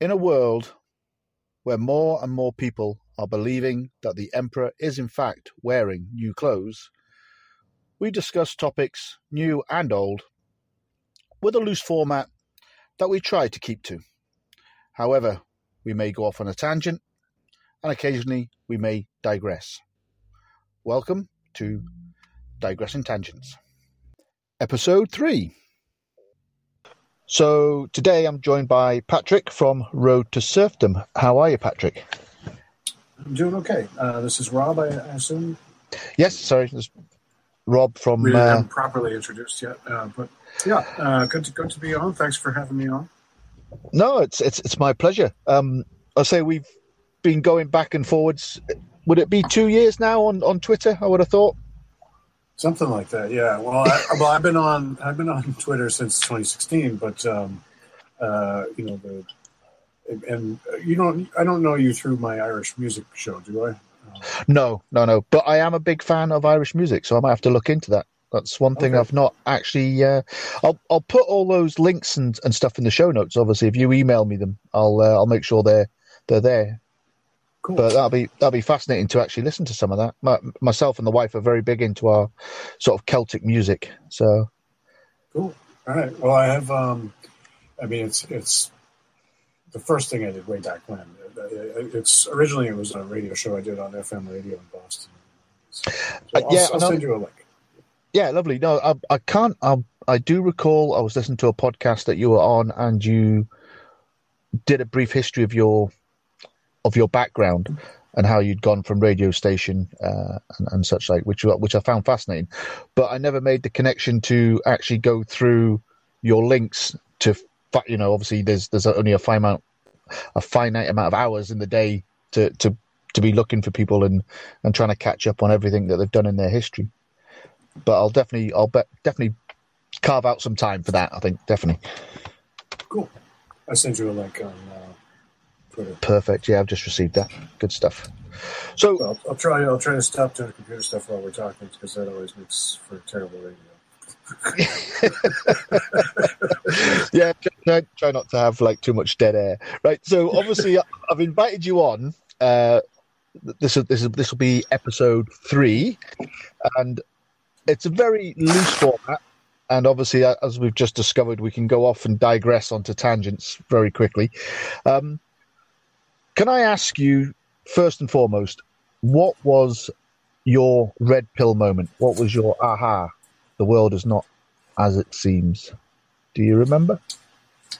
In a world where more and more people are believing that the Emperor is in fact wearing new clothes, we discuss topics, new and old, with a loose format that we try to keep to. However, we may go off on a tangent, and occasionally we may digress. Welcome to Digressing Tangents, Episode 3. So today I'm joined by Patrick from Road to Serfdom. How are you, Patrick? I'm doing okay. Uh, this is Rob, I assume. Yes, sorry, this is Rob from. We didn't Uh, properly introduced yet, uh, but yeah, uh, good to good to be on. Thanks for having me on. no, it's it's it's my pleasure. Um, I say we've been going back and forwards. Would it be two years now on on Twitter? I would have thought. Something like that, yeah. Well, I, well, I've been on I've been on Twitter since 2016, but um, uh, you know the and you don't I don't know you through my Irish music show, do I? Uh, No, no, no. But I am a big fan of Irish music, so I might have to look into that. That's one thing Okay. I've not actually. Uh, I'll I'll put all those links and, and stuff in the show notes. Obviously, if you email me them, I'll uh, I'll make sure they're they're there. Cool. But that'll be that'll be fascinating to actually listen to some of that. My, myself and the wife are very big into our sort of Celtic music, so Cool. All right. Well, I have. Um, I mean, it's it's the first thing I did way back when. It's originally it was a radio show I did on FM radio in Boston. So Uh, I'll, yeah, I'll send you a link. yeah, lovely. No, I I can't. I I do recall I was listening to a podcast that you were on, and you did a brief history of your of your background and how you'd gone from radio station uh, and, and such like, which which I found fascinating. But I never made the connection to actually go through your links to, you know, obviously there's there's only a finite amount, a finite amount of hours in the day to to to be looking for people and and trying to catch up on everything that they've done in their history. But I'll definitely I'll definitely carve out some time for that. I think definitely Cool. I sent you a link on Twitter. perfect. Yeah, I've just received that. Good stuff. So Well, I'll try. I'll try to stop doing computer stuff while we're talking because that always makes for terrible radio. yeah, try, try not to have like too much dead air, right? So obviously, I've invited you on. Uh, this is this is this will be episode three, and it's a very loose format. And obviously, as we've just discovered, we can go off and digress onto tangents very quickly. Um, can I ask you first and foremost, what was your red pill moment? What was your aha? The world is not as it seems. Do you remember?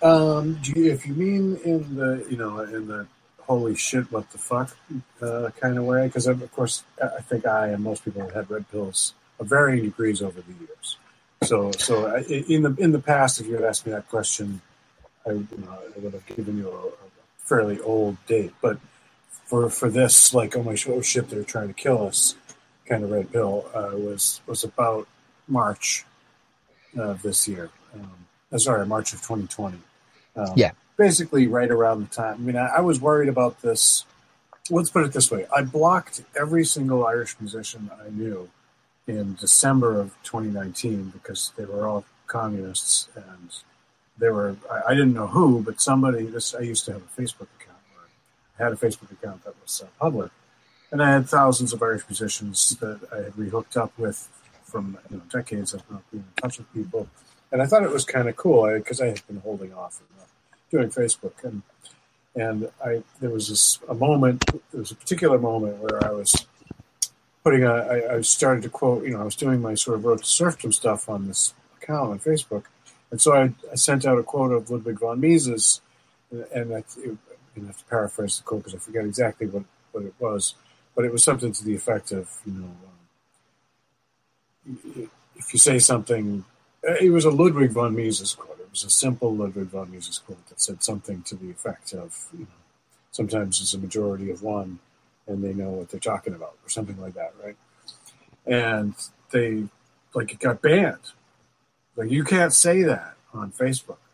Um, you, if you mean in the you know in the holy shit what the fuck uh, kind of way, because of course I think I and most people have had red pills of varying degrees over the years. So so in the in the past, if you had asked me that question, I, you know, I would have given you a fairly old date. But for for this, like oh my sh- oh shit, they're trying to kill us, kind of red pill uh, was was about March of this year. Um, uh, sorry, March of 2020. Um, Yeah. Basically, right around the time. I mean, I, I was worried about this. Let's put it this way: I blocked every single Irish musician I knew in December of 2019 because they were all communists and they were. I, I didn't know who, but somebody. This I used to have a Facebook account. I had a Facebook account that was uh, public, and I had thousands of Irish musicians that I had rehooked up with from you know, decades of not being in touch with people. And I thought it was kind of cool because I, had been holding off uh, doing Facebook. And and I there was this a moment, there was a particular moment where I was putting a, I, I started to quote, you know, I was doing my sort of road to serfdom stuff on this account on Facebook. And so I, I sent out a quote of Ludwig von Mises, and I, have to paraphrase the quote because I forget exactly what, what it was, but it was something to the effect of, you know, um, if you say something, it was a Ludwig von Mises quote. It was a simple Ludwig von Mises quote that said something to the effect of, you know, sometimes it's a majority of one and they know what they're talking about or something like that, right? And they, like, it got banned. Like, you can't say that on Facebook.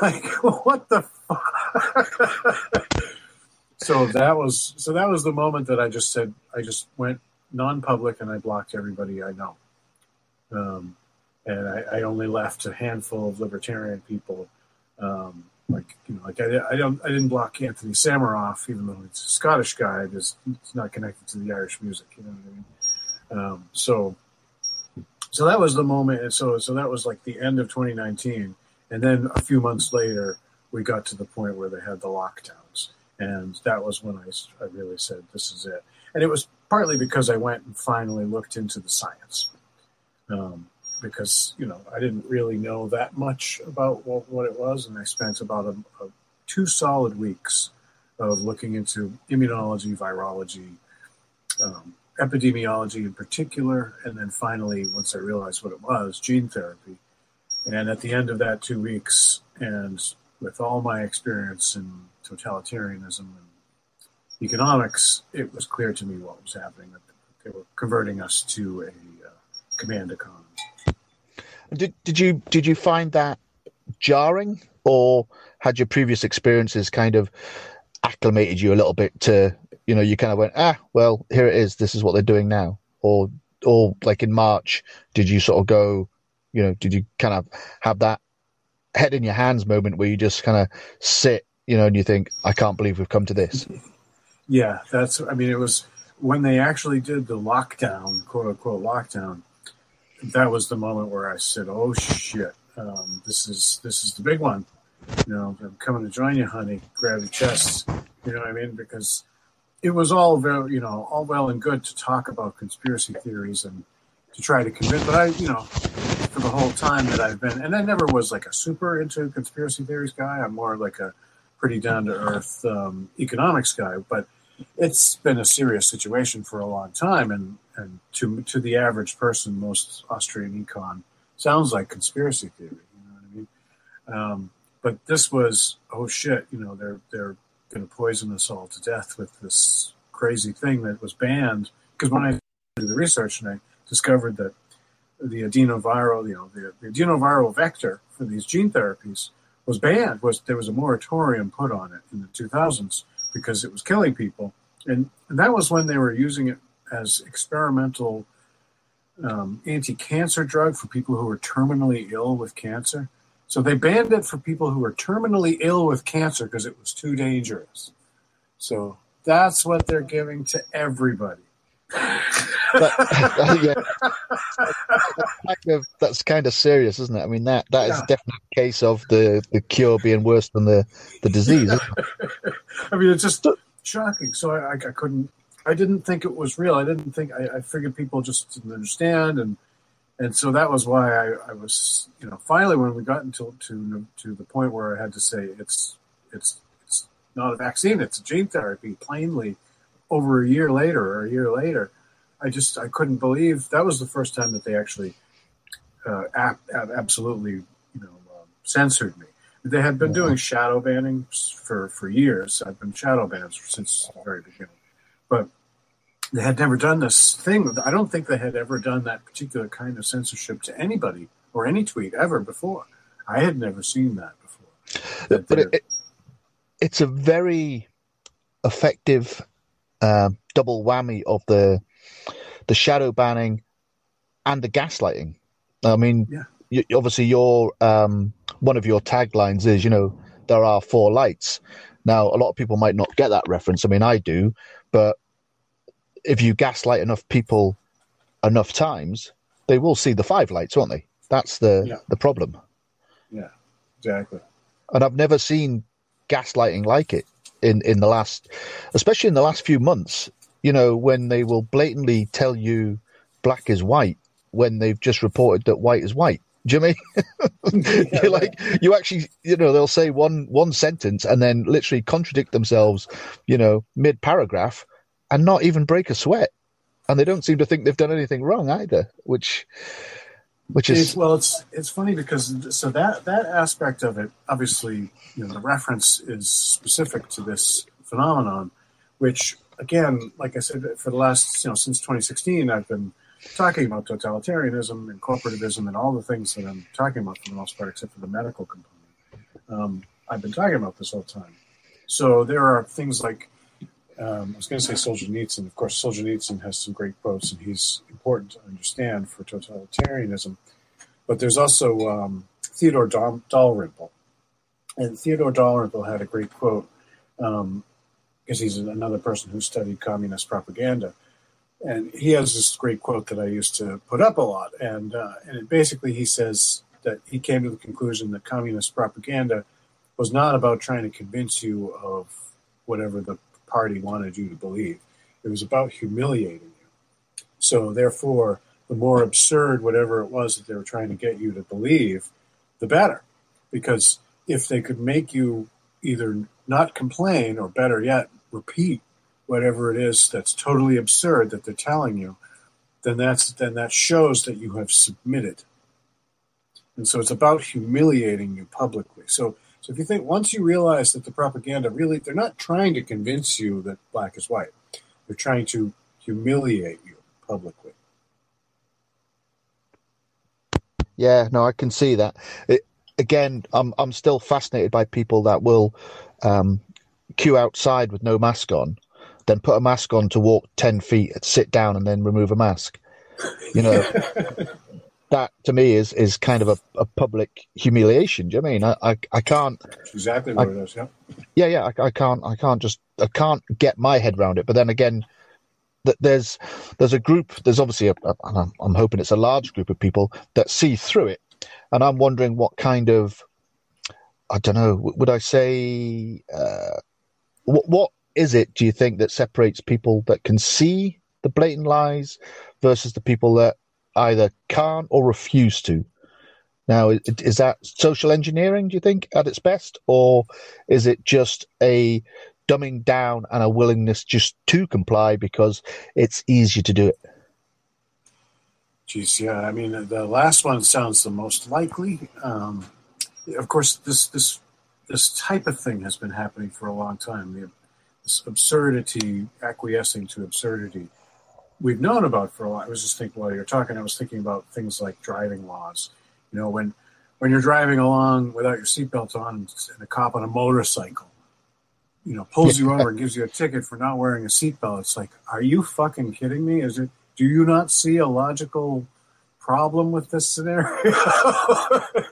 Like, what the fuck? so that was so that was the moment that I just said I just went non-public and I blocked everybody I know, um, and I, I only left a handful of libertarian people um, like you know, like I, I don't I didn't block Anthony Sammeroff, even though he's a Scottish guy, because he's not connected to the Irish music. You know what I mean? Um, so, so that was the moment. And so, so that was like the end of 2019, and then a few months later, we got to the point where they had the lockdowns, and that was when I I really said this is it. And it was partly because I went and finally looked into the science. Um, because you know I didn't really know that much about what, what it was, and I spent about a, a, two solid weeks of looking into immunology, virology, um, epidemiology in particular, and then finally, once I realized what it was, gene therapy. And at the end of that two weeks, and with all my experience in totalitarianism and economics, it was clear to me what was happening. That they were converting us to a uh, command economy. Did did you did you find that jarring, or had your previous experiences kind of acclimated you a little bit to you know you kind of went ah well here it is this is what they're doing now or or like in March did you sort of go you know did you kind of have that head in your hands moment where you just kind of sit you know and you think I can't believe we've come to this yeah that's I mean it was when they actually did the lockdown quote unquote lockdown that was the moment where I said, "Oh shit, um, this is this is the big one." You know, I'm coming to join you, honey. Grab your chest. You know what I mean? Because it was all very, you know, all well and good to talk about conspiracy theories and to try to convince. But I, you know, for the whole time that I've been, and I never was like a super into conspiracy theories guy. I'm more like a pretty down to earth um, economics guy. But it's been a serious situation for a long time, and and to to the average person, most Austrian econ sounds like conspiracy theory. You know what I mean? Um, but this was oh shit, you know they're they're going to poison us all to death with this crazy thing that was banned. Because when I did the research and I discovered that the adenoviral, you know, the, the adenoviral vector for these gene therapies was banned. Was there was a moratorium put on it in the 2000s because it was killing people, and, and that was when they were using it as experimental um, anti-cancer drug for people who were terminally ill with cancer. So they banned it for people who were terminally ill with cancer because it was too dangerous. So that's what they're giving to everybody. but, uh, yeah, that's kind, of, that's kind of serious, isn't it? I mean, that that yeah. is definitely a case of the, the cure being worse than the, the disease. I mean, it's just shocking. So I, I, I couldn't I didn't think it was real. I didn't think I, I figured people just didn't understand, and and so that was why I, I was you know finally when we got into to to the point where I had to say it's it's it's not a vaccine, it's a gene therapy. Plainly, over a year later or a year later, I just I couldn't believe that was the first time that they actually uh, ab- ab- absolutely you know um, censored me. They had been doing shadow banning for for years. I've been shadow banned since the very beginning but they had never done this thing. I don't think they had ever done that particular kind of censorship to anybody or any tweet ever before. I had never seen that before. That but it, it, it's a very effective uh, double whammy of the the shadow banning and the gaslighting. I mean, yeah. you, obviously, your um, one of your taglines is, you know, there are four lights. Now, a lot of people might not get that reference. I mean, I do, but if you gaslight enough people enough times, they will see the five lights, won't they? That's the yeah. the problem. Yeah, exactly. And I've never seen gaslighting like it in in the last, especially in the last few months. You know, when they will blatantly tell you black is white when they've just reported that white is white. Jimmy, yeah, You're like you actually, you know, they'll say one one sentence and then literally contradict themselves, you know, mid paragraph, and not even break a sweat. And they don't seem to think they've done anything wrong either, which which is it's, well it's it's funny because so that that aspect of it obviously you know the reference is specific to this phenomenon which again like i said for the last you know since 2016 i've been talking about totalitarianism and corporativism and all the things that i'm talking about for the most part except for the medical component um, i've been talking about this whole time so there are things like um, I was going to say Solzhenitsyn. Of course, Solzhenitsyn has some great quotes, and he's important to understand for totalitarianism. But there's also um, Theodore Dalrymple, And Theodore Dalrymple had a great quote because um, he's another person who studied communist propaganda. And he has this great quote that I used to put up a lot. And, uh, and basically he says that he came to the conclusion that communist propaganda was not about trying to convince you of whatever the party wanted you to believe. It was about humiliating you. So, therefore, the more absurd whatever it was that they were trying to get you to believe, the better. Because if they could make you either not complain or better yet, repeat whatever it is that's totally absurd that they're telling you, then that's then that shows that you have submitted. And so it's about humiliating you publicly. So so if you think once you realize that the propaganda really they're not trying to convince you that black is white. They're trying to humiliate you publicly. Yeah, no, I can see that. It, again, I'm I'm still fascinated by people that will um, queue outside with no mask on, then put a mask on to walk ten feet, sit down, and then remove a mask. You know, that to me is is kind of a, a public humiliation. Do you know I mean I I, I can't That's exactly what I, it is? Yeah, yeah, yeah. I, I can't I can't just I can't get my head around it. But then again, that there's there's a group. There's obviously a, a I'm, I'm hoping it's a large group of people that see through it, and I'm wondering what kind of I don't know. Would I say uh, what what is it? Do you think that separates people that can see the blatant lies versus the people that either can't or refuse to? Now, is that social engineering? Do you think at its best, or is it just a dumbing down and a willingness just to comply because it's easier to do it. Geez, yeah. I mean, the last one sounds the most likely. Um, of course, this this this type of thing has been happening for a long time. This absurdity, acquiescing to absurdity, we've known about for a while. I was just thinking while you're talking, I was thinking about things like driving laws. You know, when when you're driving along without your seatbelt on and a cop on a motorcycle you know, pulls you over and gives you a ticket for not wearing a seatbelt. It's like, are you fucking kidding me? Is it? Do you not see a logical problem with this scenario?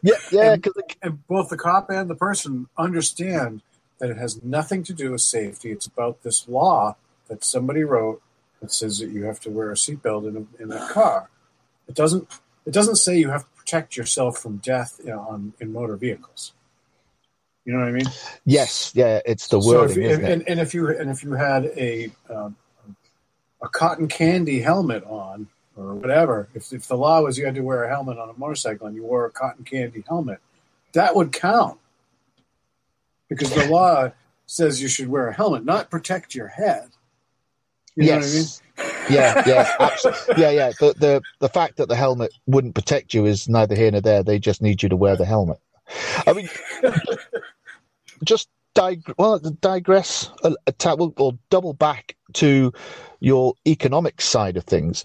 yeah, yeah. And, and both the cop and the person understand that it has nothing to do with safety. It's about this law that somebody wrote that says that you have to wear a seatbelt in a, in a car. It doesn't. It doesn't say you have to protect yourself from death know, on in motor vehicles. You know what I mean? Yes, yeah, it's the wording, so if, and, and, if you and if you had a um, a cotton candy helmet on or whatever, if if the law was you had to wear a helmet on a motorcycle and you wore a cotton candy helmet, that would count because the law says you should wear a helmet, not protect your head. You yes. I mean? yeah, yeah, absolutely. yeah, yeah. The, the the fact that the helmet wouldn't protect you is neither here nor there. They just need you to wear the helmet. I mean, just dig- well, digress a, a ta- or double back to your economic side of things.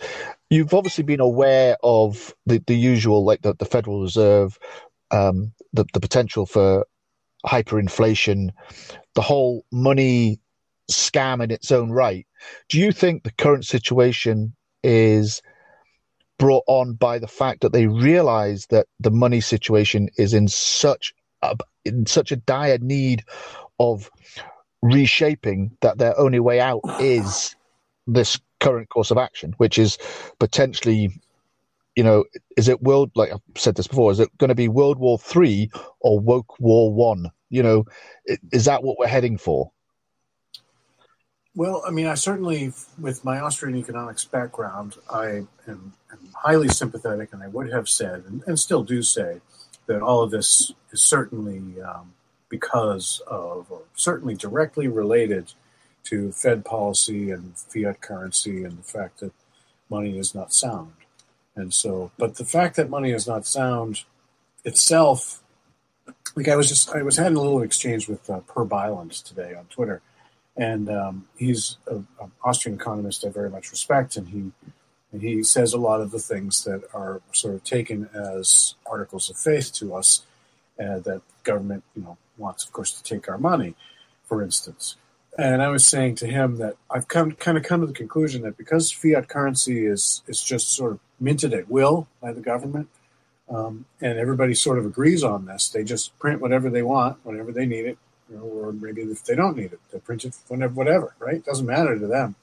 You've obviously been aware of the, the usual, like the, the Federal Reserve, um, the, the potential for hyperinflation, the whole money scam in its own right. Do you think the current situation is brought on by the fact that they realize that the money situation is in such a, in such a dire need of reshaping that their only way out is this current course of action, which is potentially, you know, is it world like I've said this before? Is it going to be World War Three or Woke War One? You know, is that what we're heading for? Well, I mean, I certainly, with my Austrian economics background, I am, am highly sympathetic, and I would have said, and, and still do say, that all of this is certainly um, because of, or certainly directly related to Fed policy and fiat currency and the fact that money is not sound. And so, but the fact that money is not sound itself, like I was just, I was having a little exchange with uh, Per Bylund today on Twitter, and um, he's an Austrian economist I very much respect, and he and he says a lot of the things that are sort of taken as articles of faith to us uh, that government, you know, wants, of course, to take our money, for instance. And I was saying to him that I've come kind of come to the conclusion that because fiat currency is is just sort of minted at will by the government, Um, and everybody sort of agrees on this. They just print whatever they want whenever they need it, know, or maybe if they don't need it, they print it whenever, whatever, right? It doesn't matter to them.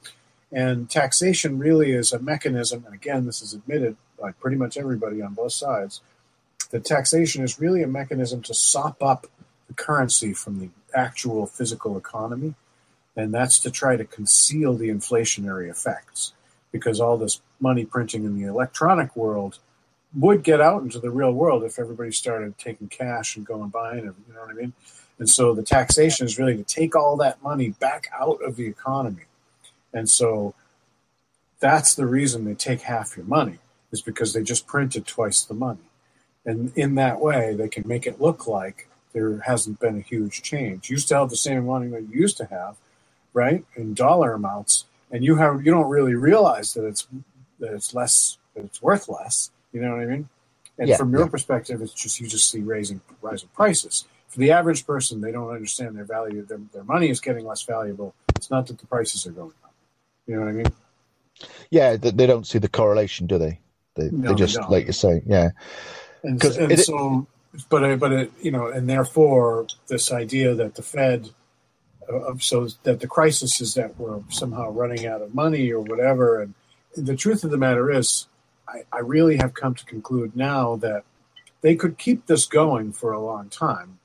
And taxation really is a mechanism, and again, this is admitted by pretty much everybody on both sides, that taxation is really a mechanism to sop up the currency from the actual physical economy. And that's to try to conceal the inflationary effects because all this money printing in the electronic world would get out into the real world if everybody started taking cash and going buying it. You know what I mean? And so the taxation is really to take all that money back out of the economy. And so that's the reason they take half your money is because they just printed twice the money. And in that way, they can make it look like there hasn't been a huge change. You still have the same money that you used to have, right, in dollar amounts, and you have you don't really realize that it's that it's less that it's worth less. You know what I mean? And Yeah, from your yeah. perspective, it's just you just see raising rising prices. For the average person, they don't understand their value. Their, their money is getting less valuable. It's not that the prices are going up. You know what I mean? Yeah, they, they don't see the correlation, do they? They, No, they they just, don't. like you say, yeah. And, and it- so, but but it, you know, and therefore, this idea that the Fed, uh, of so that the crisis is that we're somehow running out of money or whatever. And the truth of the matter is, I, I really have come to conclude now that they could keep this going for a long time.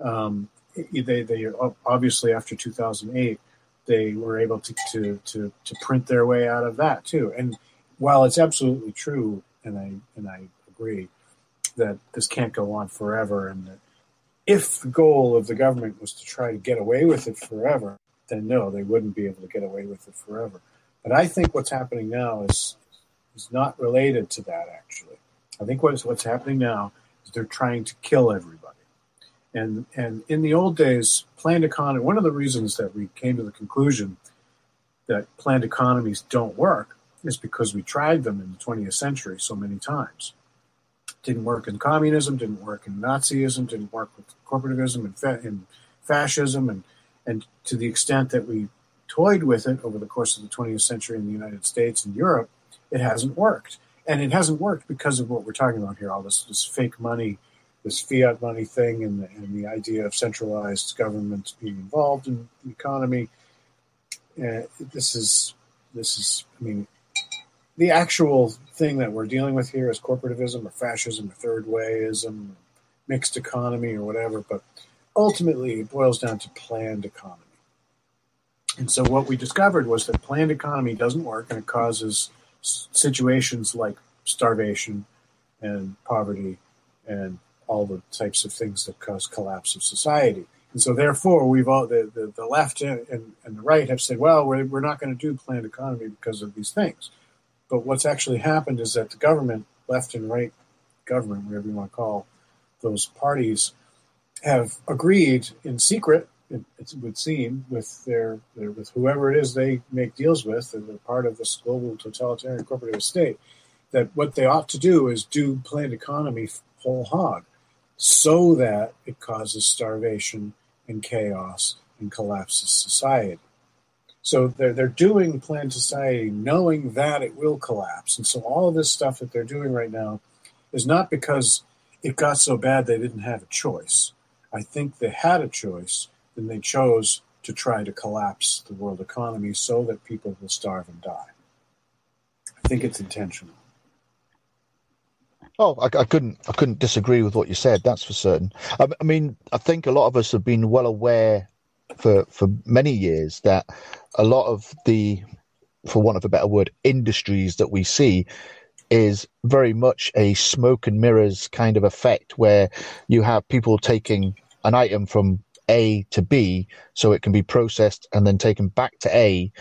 Um, they, they obviously after 2008, they were able to, to to to print their way out of that too. And while it's absolutely true, and I and I agree that this can't go on forever, and that if the goal of the government was to try to get away with it forever, then no, they wouldn't be able to get away with it forever. But I think what's happening now is is not related to that. Actually, I think what's what's happening now is they're trying to kill everybody. And and in the old days, planned economy. One of the reasons that we came to the conclusion that planned economies don't work is because we tried them in the 20th century so many times. Didn't work in communism, didn't work in Nazism, didn't work with corporatism and, fa- fascism, and and to the extent that we toyed with it over the course of the 20th century in the United States and Europe, it hasn't worked. And it hasn't worked because of what we're talking about here, all this, this fake money, this fiat money thing, and the, and the idea of centralized governments being involved in the economy. Uh, this is, this is, I mean, the actual thing that we're dealing with here is corporativism or fascism or third wayism, mixed economy or whatever, but ultimately it boils down to planned economy. And so what we discovered was that planned economy doesn't work and it causes situations like starvation and poverty and all the types of things that cause collapse of society. And so therefore we've all the, the, the left and, and, the right have said, well, we're, we're not going to do planned economy because of these things. But what's actually happened is that the government, left and right government, whatever you want to call those parties, have agreed in secret, it, it would seem, with their, their with whoever it is they make deals with, and they're part of this global totalitarian corporative state, that what they ought to do is do planned economy whole hog, so that it causes starvation and chaos and collapses society. So they're they're doing planned society knowing that it will collapse. And so all of this stuff that they're doing right now is not because it got so bad they didn't have a choice. I think they had a choice, and they chose to try to collapse the world economy so that people will starve and die. I think it's intentional. Oh, I, I couldn't, I couldn't disagree with what you said. That's for certain. I, I mean, I think a lot of us have been well aware for for many years that a lot of the, for want of a better word, industries that we see is very much a smoke and mirrors kind of effect where you have people taking an item from A to B so it can be processed and then taken back to A,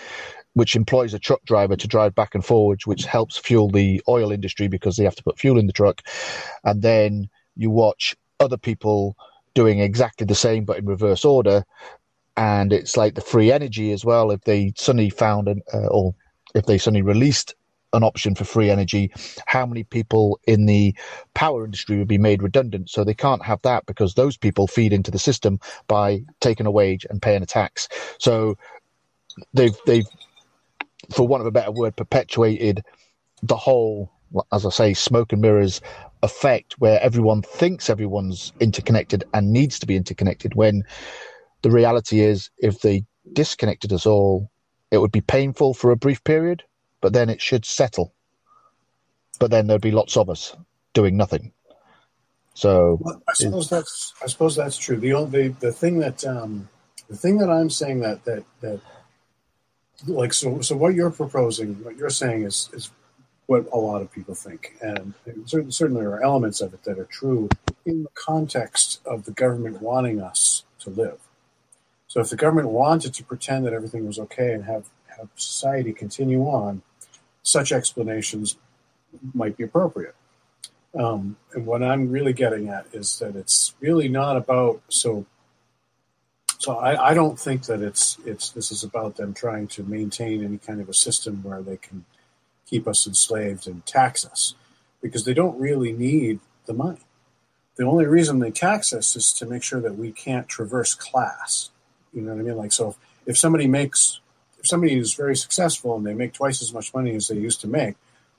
which employs a truck driver to drive back and forwards, which helps fuel the oil industry because they have to put fuel in the truck. And then you watch other people doing exactly the same but in reverse order. And it's like the free energy as well. If they suddenly found an, uh, or if they suddenly released an option for free energy, how many people in the power industry would be made redundant? So they can't have that because those people feed into the system by taking a wage and paying a tax. So they've they've for want of a better word perpetuated the whole as I say smoke and mirrors effect where everyone thinks everyone's interconnected and needs to be interconnected when the reality is if they disconnected us all, it would be painful for a brief period, but then it should settle. But then there'd be lots of us doing nothing. So well, I suppose that's I suppose that's true. The only the, the thing that um, the thing that I'm saying that that that like so so what you're proposing, what you're saying is is what a lot of people think, and certainly, certainly there are elements of it that are true in the context of the government wanting us to live. So if the government wanted to pretend that everything was okay and have have society continue on, such explanations might be appropriate. Um, and what I'm really getting at is that it's really not about so. So I, I don't think that it's it's this is about them trying to maintain any kind of a system where they can keep us enslaved and tax us because they don't really need the money. The only reason they tax us is to make sure that we can't traverse class. You know what I mean? Like, so if, if somebody makes, if somebody is very successful and they make twice as much money as they used to make,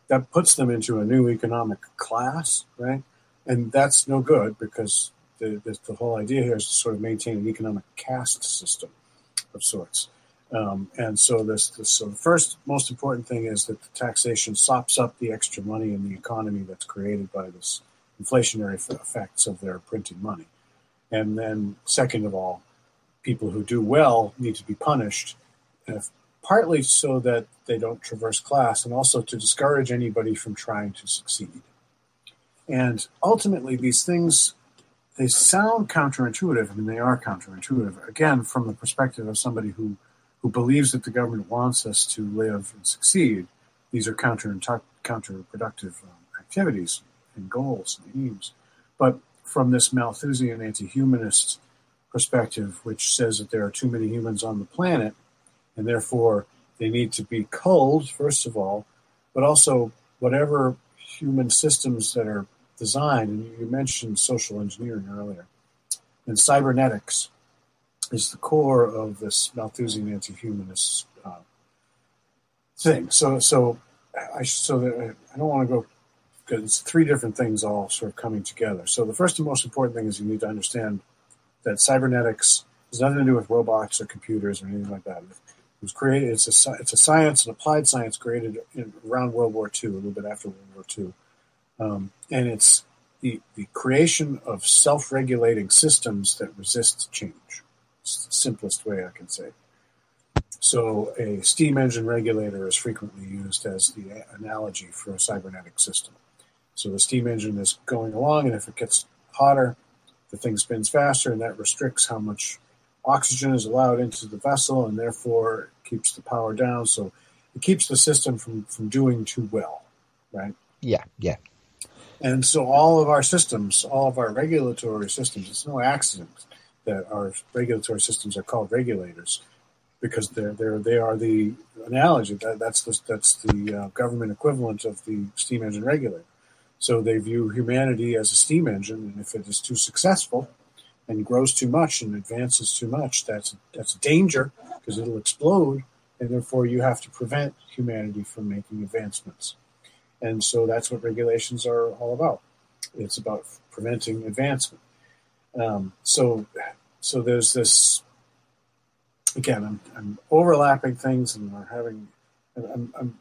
that puts them into a new economic class, right? And that's no good because the, the, the whole idea here is to sort of maintain an economic caste system of sorts. Um, and so this, this, so the first most important thing is that the taxation sops up the extra money in the economy that's created by this inflationary effects of their printing money. And then second of all, people who do well need to be punished, partly so that they don't traverse class, and also to discourage anybody from trying to succeed. And ultimately, these things they sound counterintuitive. I mean, they are counterintuitive. Again, from the perspective of somebody who who believes that the government wants us to live and succeed, these are counter counterproductive um, activities and goals and aims. But from this Malthusian anti-humanist perspective, which says that there are too many humans on the planet, and therefore they need to be culled, first of all, but also whatever human systems that are designed, and you mentioned social engineering earlier, and cybernetics is the core of this Malthusian anti-humanist uh, thing. So, so I so that I don't want to go because it's three different things all sort of coming together. So the first and most important thing is you need to understand that cybernetics has nothing to do with robots or computers or anything like that. It was created. It's a it's a science, an applied science created in, around World War II, a little bit after World War II, um, and it's the the creation of self-regulating systems that resist change. It's the simplest way I can say. So, a steam engine regulator is frequently used as the analogy for a cybernetic system. So, the steam engine is going along, and if it gets hotter, the thing spins faster, and that restricts how much oxygen is allowed into the vessel, and therefore keeps the power down. So, it keeps the system from, from doing too well, right? Yeah, yeah. And so, all of our systems, all of our regulatory systems, it's no accident that our regulatory systems are called regulators because they're, they're they are the analogy that that's the that's the uh, government equivalent of the steam engine regulator. So they view humanity as a steam engine, and if it is too successful and grows too much and advances too much, that's that's a danger because it'll explode, and therefore you have to prevent humanity from making advancements. And so that's what regulations are all about. It's about preventing advancement. Um, so, so there's this. Again, I'm, I'm overlapping things, and we're having. I'm, I'm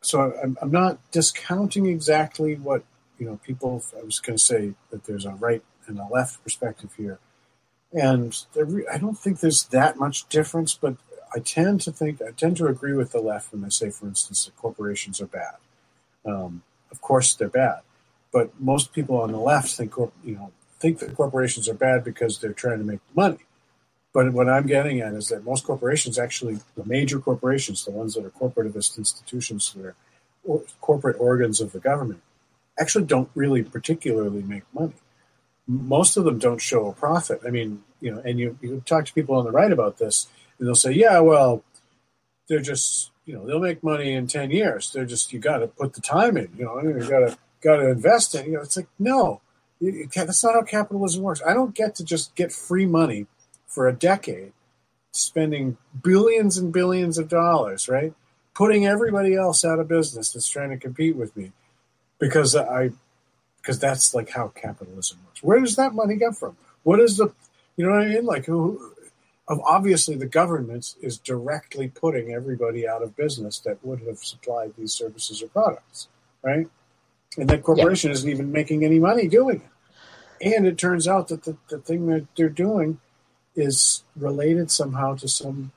so I'm, I'm not discounting exactly what you know. People, I was going to say that there's a right and a left perspective here, and there, I don't think there's that much difference. But I tend to think I tend to agree with the left when they say, for instance, that corporations are bad. Um, of course, they're bad, but most people on the left think you know think that corporations are bad because they're trying to make money. But what I'm getting at is that most corporations, actually, the major corporations, the ones that are corporativist institutions, that are or, corporate organs of the government, actually don't really particularly make money. Most of them don't show a profit. I mean, you know, and you, you talk to people on the right about this, and they'll say, yeah, well, they're just, you know, they'll make money in 10 years. They're just, you got to put the time in, you know, you got to, got to invest in, you know, it's like, no, that's not how capitalism works. I don't get to just get free money for a decade, spending billions and billions of dollars, right? Putting everybody else out of business that's trying to compete with me because I because that's like how capitalism works. Where does that money come from? What is the, you know what I mean? Like who? Of obviously the government is directly putting everybody out of business that would have supplied these services or products, right? And that corporation yeah. isn't even making any money doing it. And it turns out that the, the thing that they're doing is related somehow to some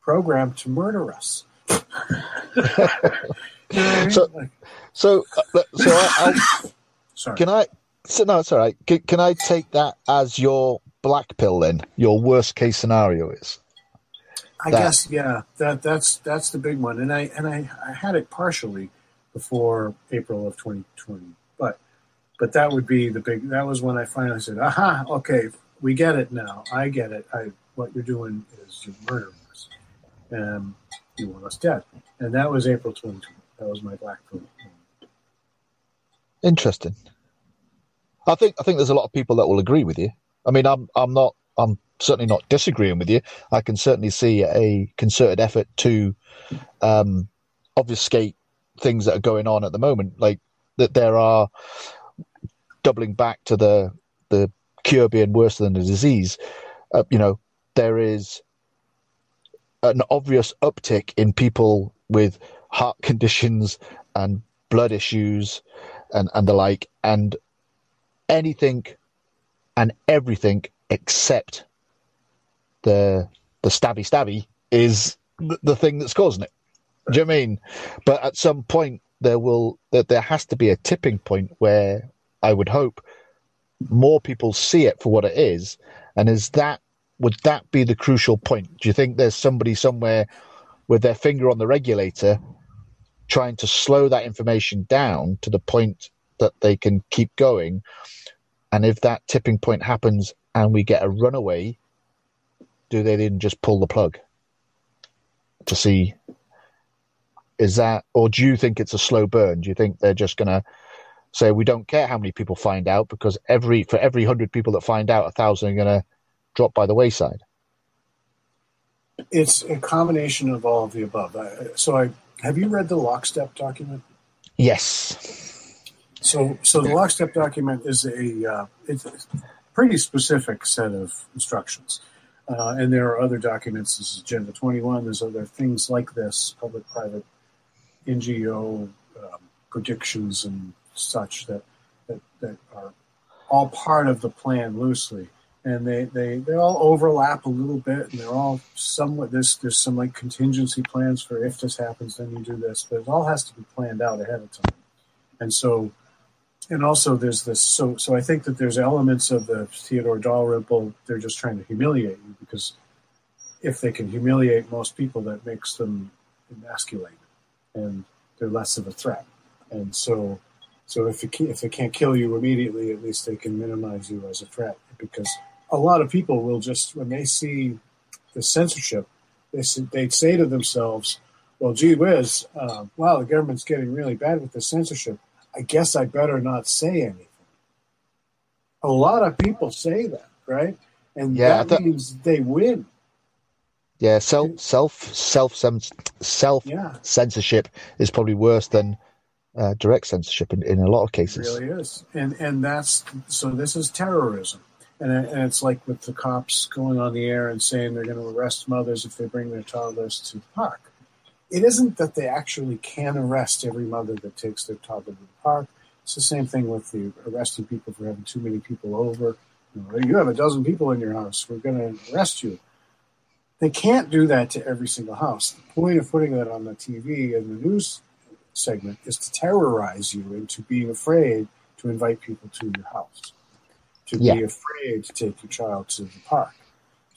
program to murder us. so, so, uh, so I, Sorry. Can I? So no, it's all right. Can, can I take that as your black pill then? Your worst case scenario is. I that. guess yeah. That that's that's the big one, and I and I, I had it partially before April of 2020, but but that would be the big. That was when I finally said, "Aha! Okay, we get it now. I get it. I what you're doing is you're murdering us, and you want us dead." And that was April 2020. That was my black pill. Interesting. I think I think there's a lot of people that will agree with you. I mean, I'm I'm not I'm certainly not disagreeing with you. I can certainly see a concerted effort to um, obfuscate things that are going on at the moment, like that there are doubling back to the the cure being worse than the disease. Uh, you know, there is an obvious uptick in people with heart conditions and blood issues and, and the like, and anything and everything except the the stabby stabby is the, the thing that's causing it. Do you know I mean? But at some point there will that there has to be a tipping point where I would hope more people see it for what it is. And is that would that be the crucial point? Do you think there's somebody somewhere with their finger on the regulator trying to slow that information down to the point that they can keep going. And if that tipping point happens and we get a runaway, do they then just pull the plug to see? Is that, or do you think it's a slow burn? Do you think they're just going to say we don't care how many people find out because every for every hundred people that find out, a thousand are going to drop by the wayside? It's a combination of all of the above. So I have you read the lockstep document? Yes. So, so the lockstep document is a uh, it's a pretty specific set of instructions, uh, and there are other documents. This is Agenda 21. There's other things like this, public-private NGO um, predictions and such that, that that are all part of the plan loosely and they, they, they all overlap a little bit and they're all somewhat this there's some like contingency plans for if this happens then you do this but it all has to be planned out ahead of time and so and also there's this so so i think that there's elements of the theodore dalrymple they're just trying to humiliate you because if they can humiliate most people that makes them emasculated and they're less of a threat and so so if it, if it can't kill you immediately at least they can minimize you as a threat because a lot of people will just when they see the censorship, they they'd say to themselves, "Well, gee whiz, uh, wow, the government's getting really bad with the censorship. I guess I better not say anything." A lot of people say that, right? And yeah, that th- means they win. Yeah, self self self self yeah. censorship is probably worse than uh, direct censorship in, in a lot of cases. It really is, and and that's so. This is terrorism. And, and it's like with the cops going on the air and saying they're going to arrest mothers if they bring their toddlers to the park. It isn't that they actually can arrest every mother that takes their toddler to the park. It's the same thing with the arresting people for having too many people over. You, know, you have a dozen people in your house. We're going to arrest you. They can't do that to every single house. The point of putting that on the TV and the news segment is to terrorize you into being afraid to invite people to your house to yeah. be afraid to take your child to the park,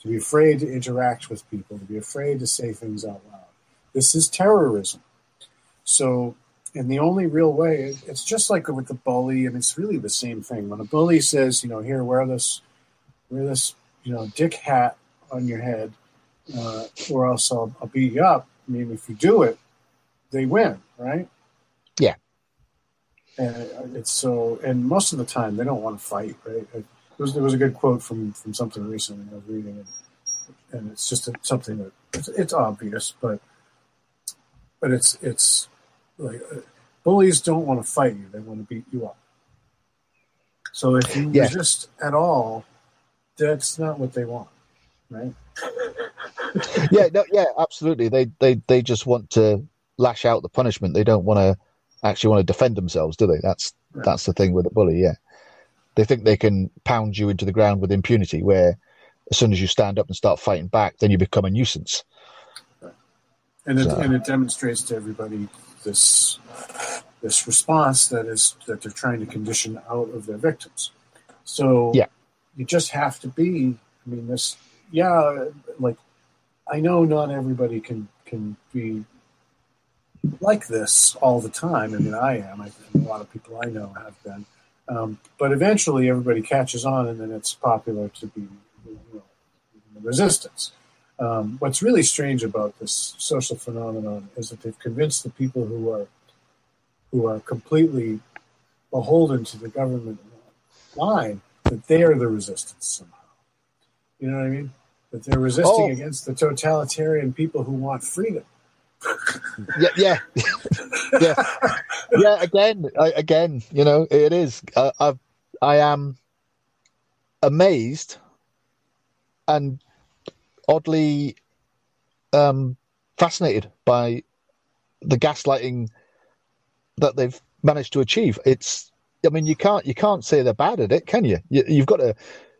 to be afraid to interact with people, to be afraid to say things out loud. This is terrorism. So, in the only real way, it's just like with the bully, and it's really the same thing. When a bully says, you know, here, wear this, wear this, you know, dick hat on your head, uh, or else I'll, I'll beat you up. I mean, if you do it, they win, right? Yeah. And it's so, and most of the time they don't want to fight, right? It was, there was a good quote from, from something recently I was reading, and, and it's just a, something that it's, it's, obvious, but but it's it's like uh, bullies don't want to fight you; they want to beat you up. So if you Yeah. resist at all, that's not what they want, right? yeah, no, yeah, absolutely. They they they just want to lash out the punishment. They don't want to actually want to defend themselves, do they? That's Right. that's the thing with a bully. Yeah, they think they can pound you into the ground with impunity. Where as soon as you stand up and start fighting back, then you become a nuisance. And it, So- and it demonstrates to everybody this this response that is that they're trying to condition out of their victims. So Yeah. you just have to be. I mean, this. Yeah, like I know not everybody can can be like this all the time. I mean, I am. I a lot of people I know have been. Um, but eventually, everybody catches on, and then it's popular to be you know, resistance. Um, what's really strange about this social phenomenon is that they've convinced the people who are who are completely beholden to the government line that they are the resistance somehow. You know what I mean? That they're resisting Oh. against the totalitarian people who want freedom. Yeah, yeah, yeah, yeah. Again, I, again, you know, it is. I, I've, I am amazed and oddly um, fascinated by the gaslighting that they've managed to achieve. It's, I mean, you can't you can't say they're bad at it, can you? you you've got to,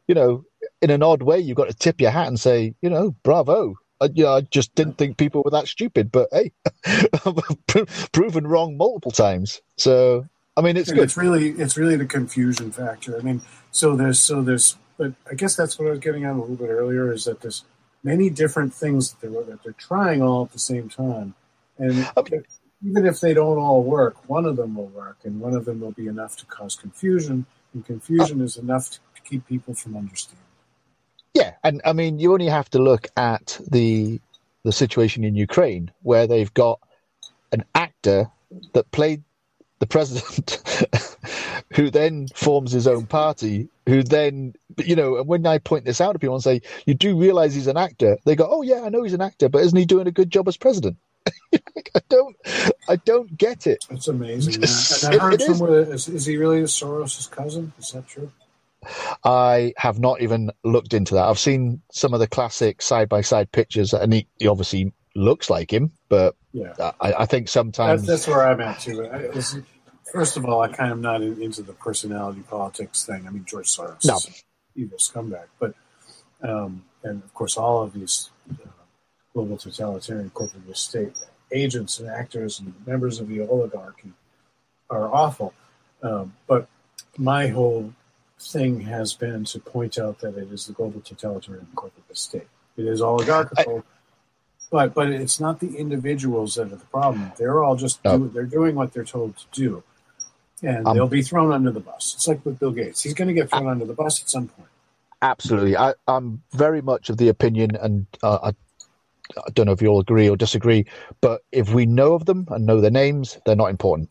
you know, in an odd way, you've got to tip your hat and say, you know, bravo. I, you know, I just didn't think people were that stupid, but hey, Pro- proven wrong multiple times. So, I mean, it's good. It's really it's really the confusion factor. I mean, so there's so there's but I guess that's what I was getting at a little bit earlier is that there's many different things that they're that they're trying all at the same time, and Okay. even if they don't all work, one of them will work, and one of them will be enough to cause confusion, and confusion is enough to keep people from understanding. Yeah, and I mean, you only have to look at the the situation in Ukraine where they've got an actor that played the president, who then forms his own party, who then, you know, and when I point this out to people and say, you do realize he's an actor, they go, oh yeah, I know he's an actor, but isn't he doing a good job as president? I don't, I don't get it. It's amazing. yeah. And I heard it is. somewhere is, is he really Soros' cousin? Is that true? I have not even looked into that. I've seen some of the classic side by side pictures, and he, he obviously looks like him, but Yeah. I, I think sometimes That's, that's where I'm at too. I, first of all, I kind of am not in, into the personality politics thing. I mean, George Soros No. is evil scumbag, but um, and of course, all of these uh, global totalitarian corporate state agents and actors and members of the oligarchy are awful. Um, but my whole thing has been to point out that it is the global totalitarian corporate state. It is oligarchical. but but it's not the individuals that are the problem. They're all just No. do, they're doing what they're told to do, and Um, they'll be thrown under the bus. It's like with Bill Gates; he's going to get thrown under the bus at some point. absolutely, I, I'm very much of the opinion, and uh, I, I don't know if you all agree or disagree, but if we know of them and know their names, they're not important.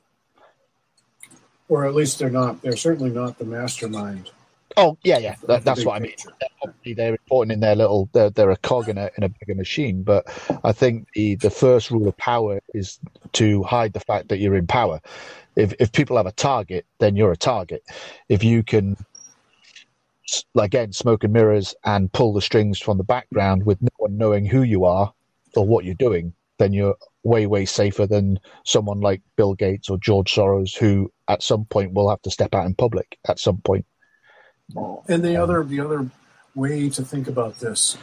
Or at least they're not. They're certainly not the mastermind. Oh yeah, yeah, that, that's what I mean. picture. obviously they're important in their little they're, they're a cog in a in a bigger machine but i think the the first rule of power is to hide the fact that you're in power if if people have a target then you're a target if you can again smoke and mirrors and pull the strings from the background with no one knowing who you are or what you're doing then you're way way safer than someone like bill gates or george soros who at some point will have to step out in public at some point And the other the other way to think about this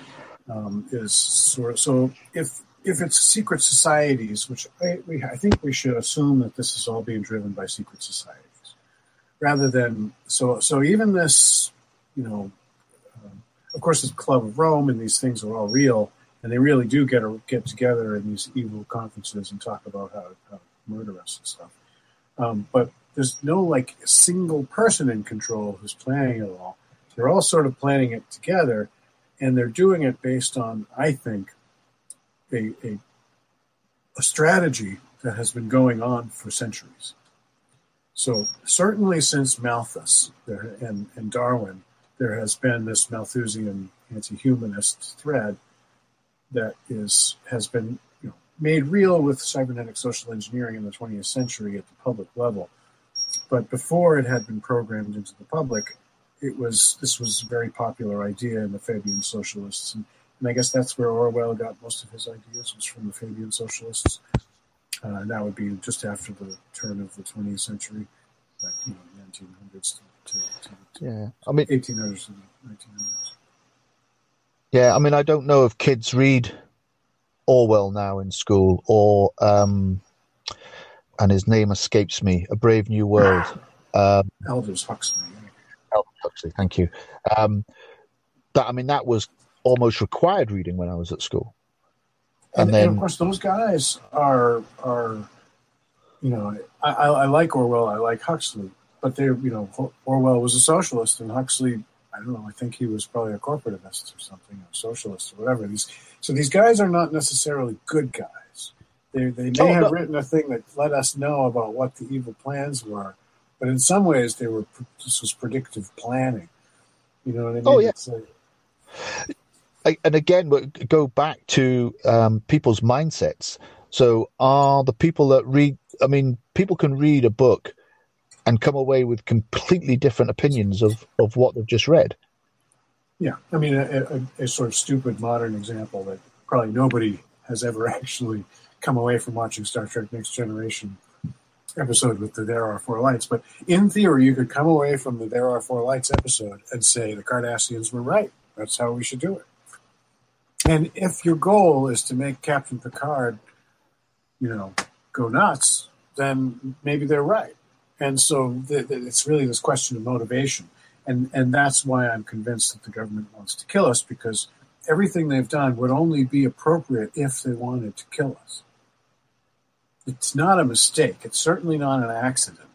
um, is sort of so if if it's secret societies, which I, we, I think we should assume that this is all being driven by secret societies, rather than so so even this you know um, of course it's Club of Rome and these things are all real and they really do get a, get together in these evil conferences and talk about how, how to murder us and stuff. Um, but there's no like single person in control who's planning it all. They're all sort of planning it together, and they're doing it based on, I think, a, a, a strategy that has been going on for centuries. So certainly since Malthus there, and, and Darwin, there has been this Malthusian anti-humanist thread that is has been you know, made real with cybernetic social engineering in the 20th century at the public level. But before it had been programmed into the public, it was this was a very popular idea in the Fabian socialists, and, and I guess that's where Orwell got most of his ideas was from the Fabian socialists. Uh, and that would be just after the turn of the 20th century, like you know, 1900s to, to, to, Yeah, I mean, 1800s and 1900s. yeah, I mean, I don't know if kids read Orwell now in school or, um, and his name escapes me, A Brave New World. Um, Aldous Huxley. Aldous Huxley, thank you. Um, that I mean, that was almost required reading when I was at school. And, And and, then- of course, those guys are are, you know, I, I, I like Orwell, I like Huxley, but they're you know Orwell was a socialist, and Huxley, I don't know, I think he was probably a corporativist or something, or socialist or whatever. These so these guys are not necessarily good guys. They they may Oh, have no. written a thing that let us know about what the evil plans were, but in some ways they were this was predictive planning. You know what I mean? Oh, yeah. Like- and again, go back to um, people's mindsets. So, are the people that read? I mean, people can read a book and come away with completely different opinions of of what they've just read. Yeah, I mean, a, a, a sort of stupid modern example that probably nobody has ever actually come away from watching Star Trek Next Generation episode with the There Are Four Lights. But in theory, you could come away from the There Are Four Lights episode and say the Cardassians were right. That's how we should do it. And if your goal is to make Captain Picard, you know, go nuts, then maybe they're right. And so th- th- it's really this question of motivation and and that's why I'm convinced that the government wants to kill us because everything they've done would only be appropriate if they wanted to kill us. It's not a mistake. It's certainly not an accident.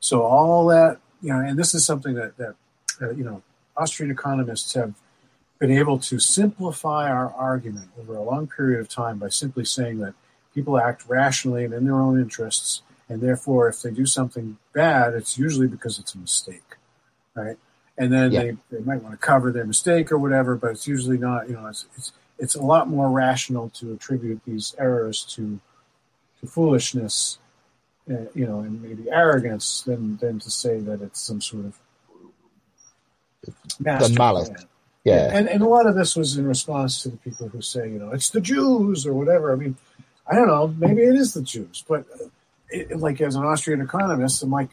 So all that you know, and this is something that that uh, you know, Austrian economists have been able to simplify our argument over a long period of time by simply saying that people act rationally and in their own interests, and therefore, if they do something bad, it's usually because it's a mistake, right? and then Yeah. they, they might want to cover their mistake or whatever, but it's usually not. You know, it's it's it's a lot more rational to attribute these errors to to foolishness, uh, you know, and maybe arrogance than than to say that it's some sort of master malice. plan. Yeah, And and a lot of this was in response to the people who say, you know, it's the Jews or whatever. I mean, I don't know. Maybe it is the Jews, but uh, it, like as an Austrian economist, I'm like,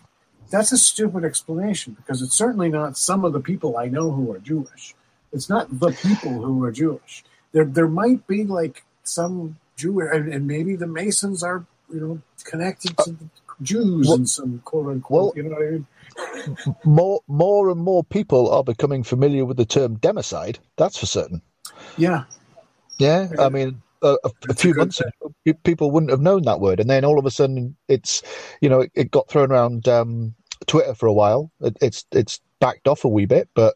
that's a stupid explanation because it's certainly not some of the people I know who are Jewish. It's not the people who are Jewish. There there might be like some Jew, and, and maybe the Masons are you know connected to the Jews Well- in some quote unquote. well- you know what I mean? more more and more people are becoming familiar with the term democide. That's for certain. Yeah, Yeah, I mean, a, a, That's a few months ago, people wouldn't have known that word, and then all of a sudden, it's you know, it, it got thrown around um, Twitter for a while. It, it's it's backed off a wee bit, but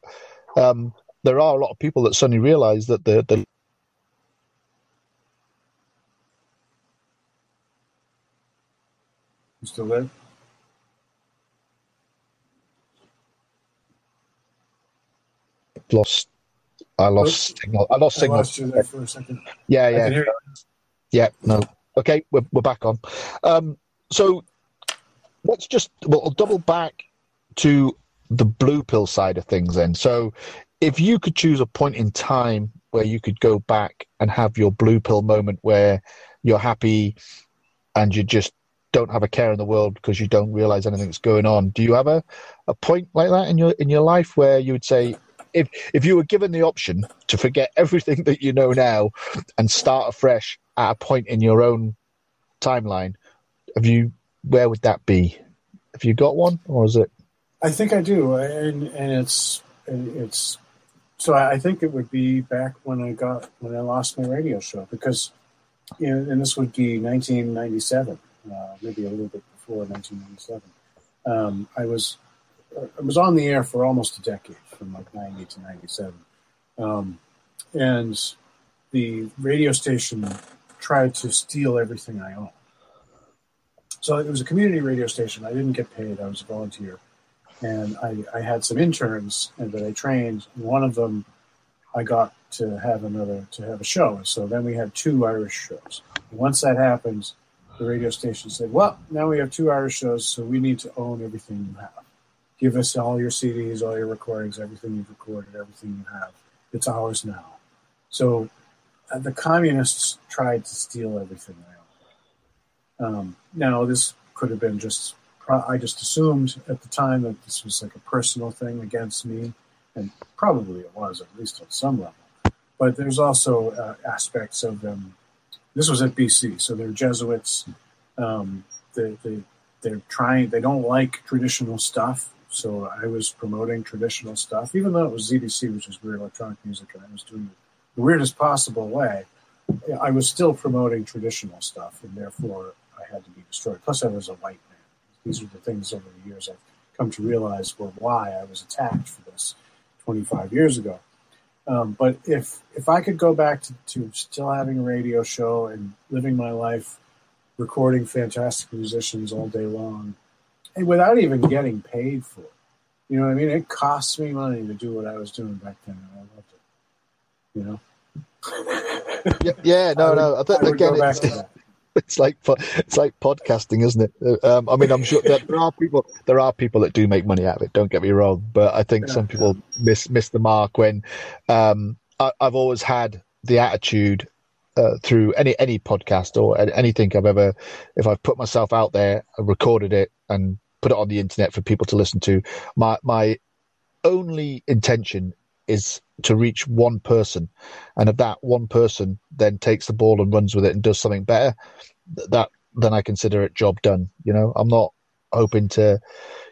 um, there are a lot of people that suddenly realise that the the you still there? lost. I lost signal. I lost I signal. lost you there for a second. Yeah, yeah. can hear you. Yeah, no. Okay, we're, we're back on. Um, so let's just we'll double back to the blue pill side of things then. So if you could choose a point in time where you could go back and have your blue pill moment where you're happy and you're just don't have a care in the world because you don't realize anything's going on. Do you have a, a point like that in your in your life where you would say if if you were given the option to forget everything that you know now and start afresh at a point in your own timeline, have you? Where would that be? Have you got one, or is it? I think I do, and and it's it's so I think it would be back when I got when I lost my radio show because you know, and this would be 1997, uh, maybe a little bit before 1997. Um, I was I was on the air for almost a decade, from like 90 to 97, um, and the radio station tried to steal everything I owned. So it was a community radio station. I didn't get paid. I was a volunteer and I, I had some interns that I trained. One of them, I got to have another to have a show. So then we had two Irish shows. Once that happened, the radio station said, "Well, now we have two Irish shows, so we need to own everything you have. Give us all your CDs, all your recordings, everything you've recorded, everything you have. It's ours now." So uh, the communists tried to steal everything I own. Um, now, this could have been just, I just assumed at the time that this was like a personal thing against me, and probably it was, at least on some level. But there's also uh, aspects of them. This was at BC, so they're Jesuits. Um, they, they, they're trying, they don't like traditional stuff. So I was promoting traditional stuff, even though it was ZBC, which is weird electronic music, and I was doing it the weirdest possible way, I was still promoting traditional stuff, and therefore I had to be destroyed. Plus, I was a white man. These are the things over the years I've come to realize were why I was attacked for this 25 years ago. Um, but if if I could go back to, to still having a radio show and living my life recording fantastic musicians all day long, and without even getting paid for it, you know what I mean? It costs me money to do what I was doing back then, and I loved it you know. yeah, yeah, no, no. I th- again, it's, it's, like it's like podcasting, isn't it? Uh, um, I mean, I'm sure that there are people there are people that do make money out of it. Don't get me wrong, but I think yeah, some people yeah. miss miss the mark when um, I, I've always had the attitude uh, through any any podcast or anything I've ever, if I've put myself out there, I recorded it and put it on the internet for people to listen to. My my only intention is to reach one person, and if that one person then takes the ball and runs with it and does something better, that then I consider it job done. You know, I'm not hoping to,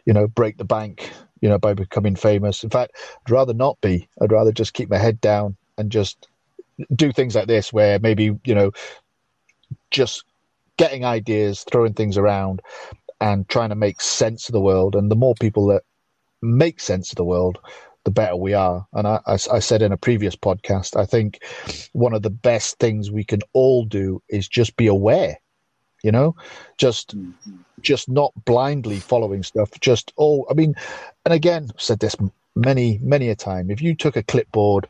you know, break the bank, you know, by becoming famous. In fact, I'd rather not be. I'd rather just keep my head down and just do things like this, where maybe you know, just getting ideas, throwing things around, and trying to make sense of the world. And the more people that make sense of the world, the better we are. And I, I, I, said in a previous podcast, I think one of the best things we can all do is just be aware, you know, just just not blindly following stuff. Just oh, I mean, and again, I've said this many many a time. If you took a clipboard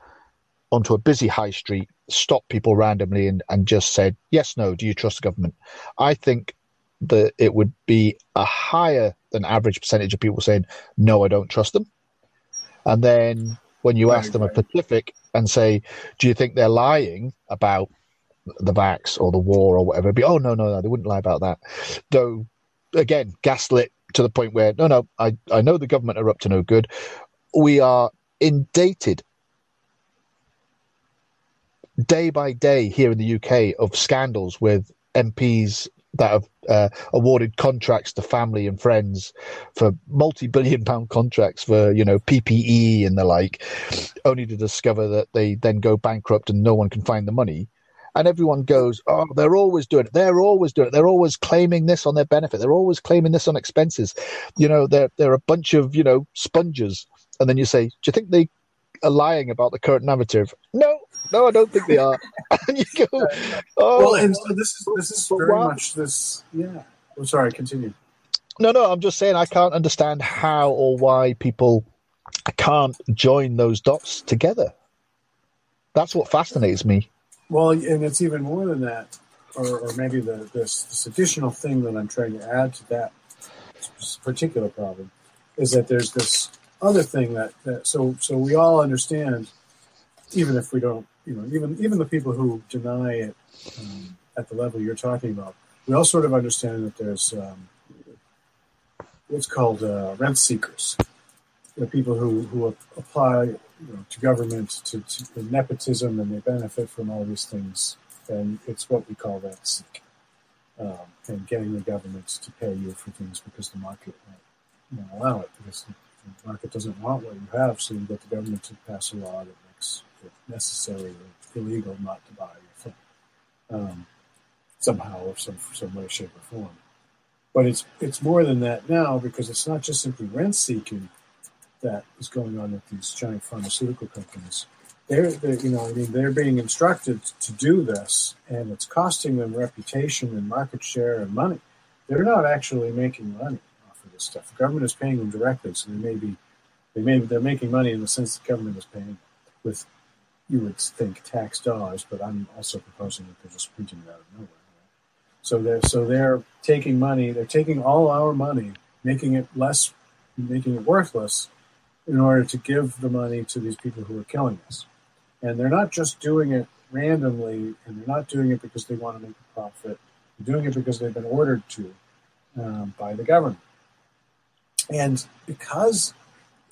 onto a busy high street, stopped people randomly, and and just said yes, no, do you trust the government? I think that it would be a higher than average percentage of people saying no, I don't trust them and then when you ask them a specific and say, do you think they're lying about the vax or the war or whatever? Be, oh, no, no, no, they wouldn't lie about that. Though, again, gaslit to the point where, no, no, I, I know the government are up to no good. We are inundated day by day here in the UK of scandals with MPs that have uh, awarded contracts to family and friends for multi-billion pound contracts for you know PPE and the like, only to discover that they then go bankrupt and no one can find the money. And everyone goes, oh, they're always doing it. They're always doing it. They're always claiming this on their benefit. They're always claiming this on expenses. You know, they're they're a bunch of you know sponges. And then you say, do you think they are lying about the current narrative? No, no, I don't think they are. and you go, oh. Well, and so this is this is very much this. Yeah. I'm oh, sorry. Continue. No, no. I'm just saying I can't understand how or why people can't join those dots together. That's what fascinates me. Well, and it's even more than that, or, or maybe the, this, this additional thing that I'm trying to add to that particular problem is that there's this other thing that, that so so we all understand, even if we don't you know, even even the people who deny it um, at the level you're talking about, we all sort of understand that there's um, what's called uh, rent seekers, the people who who apply you know, to government to, to nepotism and they benefit from all these things, and it's what we call rent seek, um, and getting the government to pay you for things because the market won't allow it because the market doesn't want what you have, so you get the government to pass a law that makes necessary or illegal not to buy your thing um, somehow or some some way, shape, or form. But it's it's more than that now because it's not just simply rent seeking that is going on at these giant pharmaceutical companies. They're, they're, you know I mean they're being instructed to do this, and it's costing them reputation and market share and money. They're not actually making money off of this stuff. The government is paying them directly, so they may be they may they're making money in the sense the government is paying with you would think tax dollars, but I'm also proposing that they're just printing it out of nowhere. So they're so they're taking money. They're taking all our money, making it less, making it worthless, in order to give the money to these people who are killing us. And they're not just doing it randomly, and they're not doing it because they want to make a profit. They're doing it because they've been ordered to um, by the government. And because,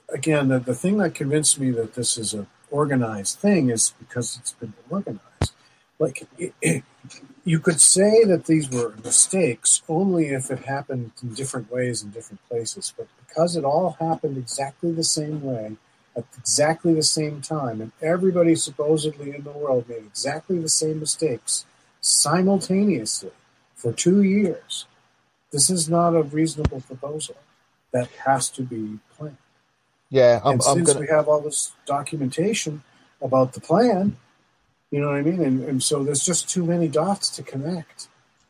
again, the, the thing that convinced me that this is a organized thing is because it's been organized. Like, you could say that these were mistakes only if it happened in different ways in different places. But because it all happened exactly the same way at exactly the same time, and everybody supposedly in the world made exactly the same mistakes simultaneously for two years, this is not a reasonable proposal. That has to be. Yeah, I'm, and I'm since gonna... we have all this documentation about the plan, you know what I mean, and, and so there's just too many dots to connect.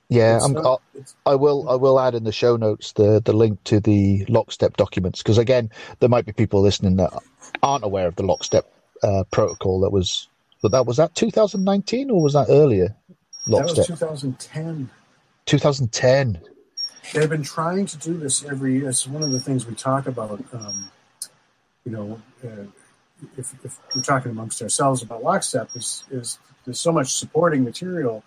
Yeah, not, I will. I will add in the show notes the the link to the lockstep documents because again, there might be people listening that aren't aware of the lockstep uh, protocol that was. But that was that 2019 or was that earlier? Lockstep. That was 2010. 2010. They've been trying to do this every year. It's one of the things we talk about. Um, you know, uh, if, if, we're talking amongst ourselves about lockstep, is, is there's so much supporting material.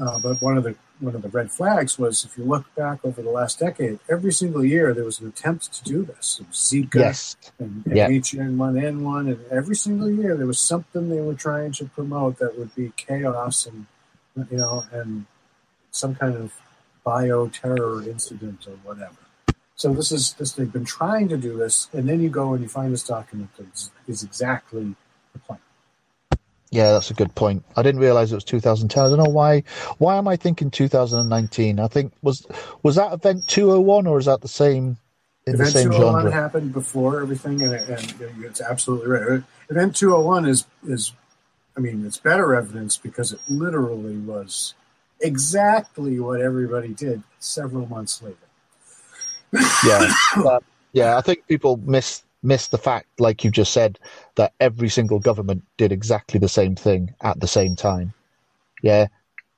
Uh, but one of the one of the red flags was if you look back over the last decade, every single year there was an attempt to do this. Zika yes. and, and yeah. H1N1, and every single year there was something they were trying to promote that would be chaos and you know and some kind of bioterror incident or whatever. So this is this they've been trying to do this, and then you go and you find this document that is, is exactly the plan. Yeah, that's a good point. I didn't realize it was 2010. I don't know why. Why am I thinking 2019? I think was was that event 201 or is that the same in event the same 201 genre? happened before everything, and, and it's absolutely right. Event 201 is is, I mean, it's better evidence because it literally was exactly what everybody did several months later. Yeah, yeah. I think people miss miss the fact, like you just said, that every single government did exactly the same thing at the same time. Yeah,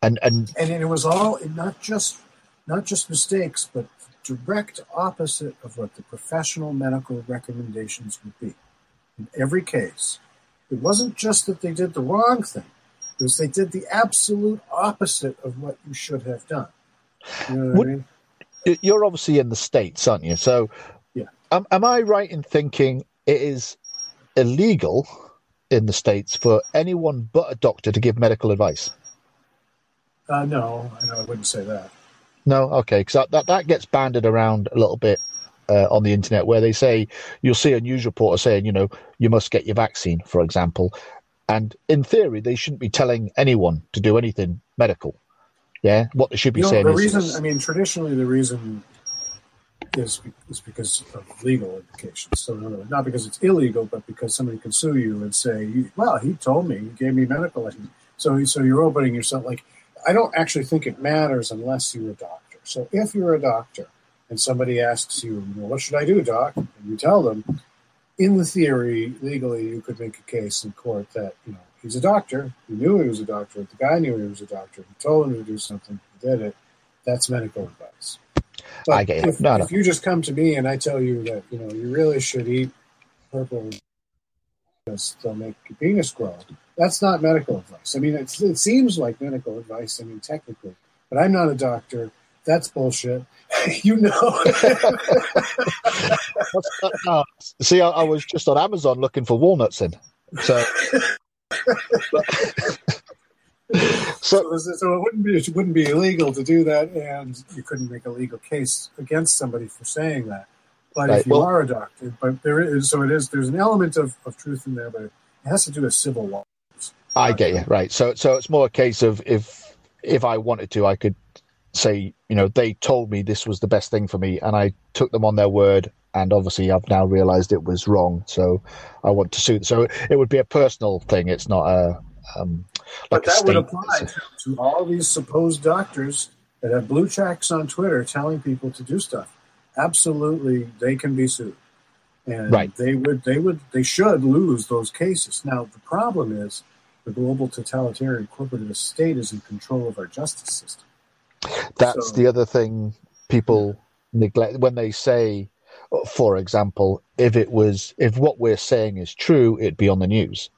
and and and it was all not just not just mistakes, but direct opposite of what the professional medical recommendations would be. In every case, it wasn't just that they did the wrong thing; it was they did the absolute opposite of what you should have done. You know what would, I mean? You're obviously in the states, aren't you? So am, am I right in thinking it is illegal in the states for anyone but a doctor to give medical advice? Uh, no, I wouldn't say that. No, okay, because that, that, that gets banded around a little bit uh, on the internet, where they say you'll see a news reporter saying, you know, you must get your vaccine, for example, and in theory they shouldn't be telling anyone to do anything medical. Yeah, what they should be you know, saying the is, reason. I mean, traditionally the reason is is because of legal implications. So not because it's illegal, but because somebody can sue you and say, "Well, he told me, he gave me medical." So so you're opening yourself. Like I don't actually think it matters unless you're a doctor. So if you're a doctor and somebody asks you, well, "What should I do, doc?" and you tell them, in the theory, legally, you could make a case in court that you know he's a doctor. He knew he was a doctor. The guy knew he was a doctor. He told him to do something. He did it. That's medical advice. But I get if, no, no. if you just come to me and I tell you that you know you really should eat purple because they'll make your penis grow, that's not medical advice. I mean, it seems like medical advice. I mean, technically, but I'm not a doctor. That's bullshit. you know. uh, see, I, I, was just on Amazon looking for walnuts in. So. so, so it wouldn't be it wouldn't be illegal to do that, and you couldn't make a legal case against somebody for saying that. But right. if you well, are a doctor, but there is so it is. There's an element of, of truth in there, but it has to do with civil law. I get you right. So so it's more a case of if if I wanted to, I could say you know they told me this was the best thing for me, and I took them on their word. And obviously, I've now realised it was wrong, so I want to sue. So it would be a personal thing. It's not a um, but that would apply to, to, all these supposed doctors that have blue checks on Twitter telling people to do stuff. Absolutely, they can be sued, and right. they would, they would, they should lose those cases. Now, the problem is the global totalitarian corporatist state is in control of our justice system. That's So- the other thing people neglect when they say, for example, if it was if what we're saying is true, it'd be on the news.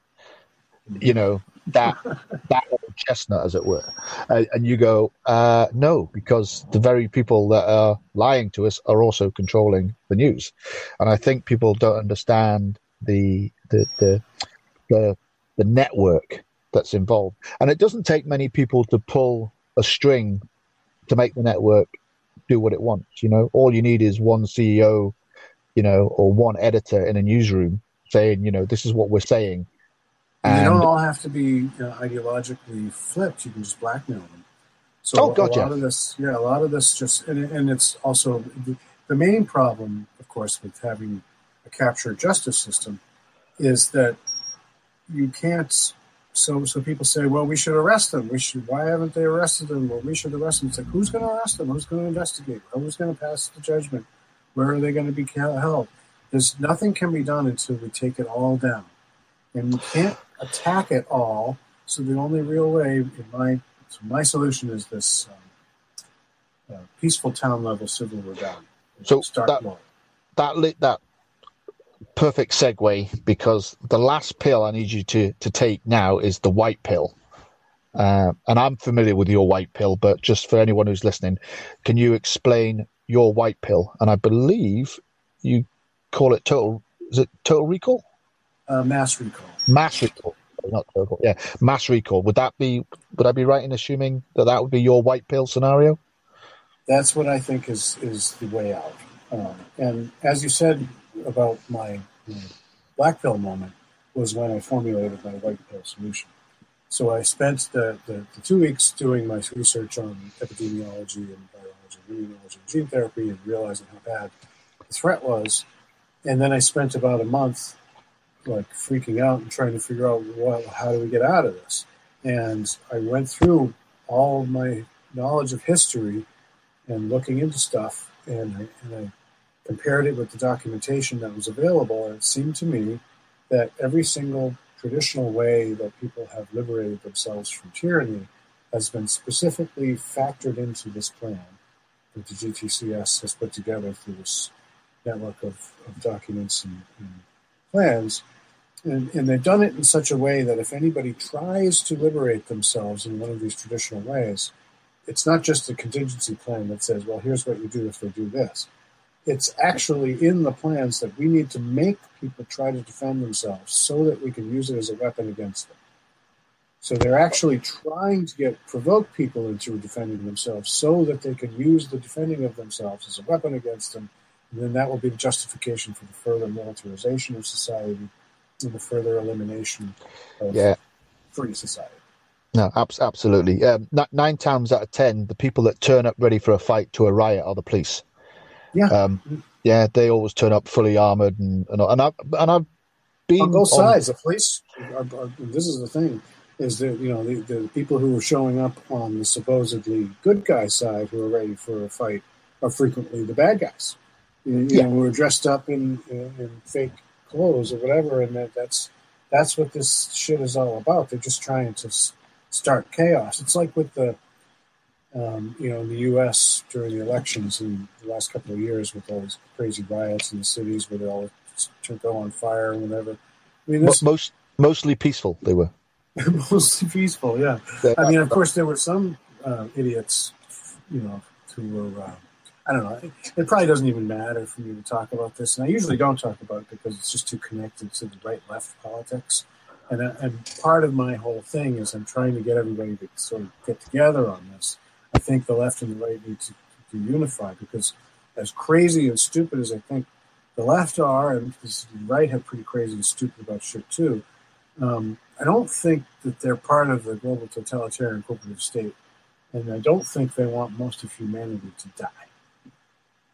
You know that that chestnut, as it were, uh, and you go, uh, no, because the very people that are lying to us are also controlling the news, and I think people don't understand the the the the, the network that's involved, and it doesn't take many people to pull a string to make the network do what it wants. You know, all you need is one CEO, you know, or one editor in a newsroom saying, you know, this is what we're saying. And they don't all have to be uh, ideologically flipped. You can just blackmail them. So Oh, gotcha. a lot of this, yeah, a lot of this just, and, and it's also the, the main problem, of course, with having a capture justice system is that you can't. So, so people say, well, we should arrest them. We should. Why haven't they arrested them? Well, we should arrest them. It's like, who's going to arrest them? Who's going to investigate? Who's going to pass the judgment? Where are they going to be held? There's nothing can be done until we take it all down, and we can't attack it all. So the only real way, in my so my solution is this um, uh, peaceful town level civil rebellion. So start that- low. that that perfect segue because the last pill I need you to, to take now is the white pill. Uh, and I'm familiar with your white pill, but just for anyone who's listening, can you explain your white pill? And I believe you call it total. Is it total recall? uh, mass recall. Mass recall, not total. Yeah, mass recall. Would that be? Would I be right in assuming that that would be your white pill scenario? That's what I think is is the way out. Um, and as you said about my, black pill moment was when I formulated my white pill solution. So I spent the, the, the two weeks doing my research on epidemiology and biology, immunology, and gene therapy, and realizing how bad the threat was. And then I spent about a month like freaking out and trying to figure out what, how do we get out of this. And I went through all my knowledge of history and looking into stuff, and I, and I compared it with the documentation that was available, and it seemed to me that every single traditional way that people have liberated themselves from tyranny has been specifically factored into this plan that the GTCS has put together through this network of, of documents and, and plans. And, and they've done it in such a way that if anybody tries to liberate themselves in one of these traditional ways, it's not just a contingency plan that says, well, here's what you do if they do this. It's actually in the plans that we need to make people try to defend themselves so that we can use it as a weapon against them. So they're actually trying to get provoke people into defending themselves so that they can use the defending of themselves as a weapon against them. And then that will be the justification for the further militarization of society and the further elimination of Yeah. free society. No, abs- absolutely. Um, nine times out of ten, the people that turn up ready for a fight to a riot are the police. Yeah. Um, yeah, they always turn up fully armored, and and, and I've and I've been on both on- sides. The police. Are, are, this is the thing: is that you know the, the people who are showing up on the supposedly good guy side who are ready for a fight are frequently the bad guys. You, you Yeah. know, who are dressed up in, in, in fake clothes or whatever, and that, that's that's what this shit is all about. They're just trying to s- start chaos. It's like with the um, you know in the U.S. during the elections in the last couple of years with all these crazy riots in the cities where they all go on fire and whatever. I mean, this most mostly peaceful. They were. mostly peaceful. Yeah, They- I mean, of course, there were some uh, idiots, you know, who were. Uh, I don't know. It, it probably doesn't even matter for me to talk about this, and I usually don't talk about it because it's just too connected to the right-left politics. And, I- and part of my whole thing is I'm trying to get everybody to sort of get together on this. I think the left and the right need to, to unify because, as crazy and stupid as I think the left are, and the right have pretty crazy and stupid about shit too. Um, I don't think that they're part of the global totalitarian corporate state, and I don't think they want most of humanity to die.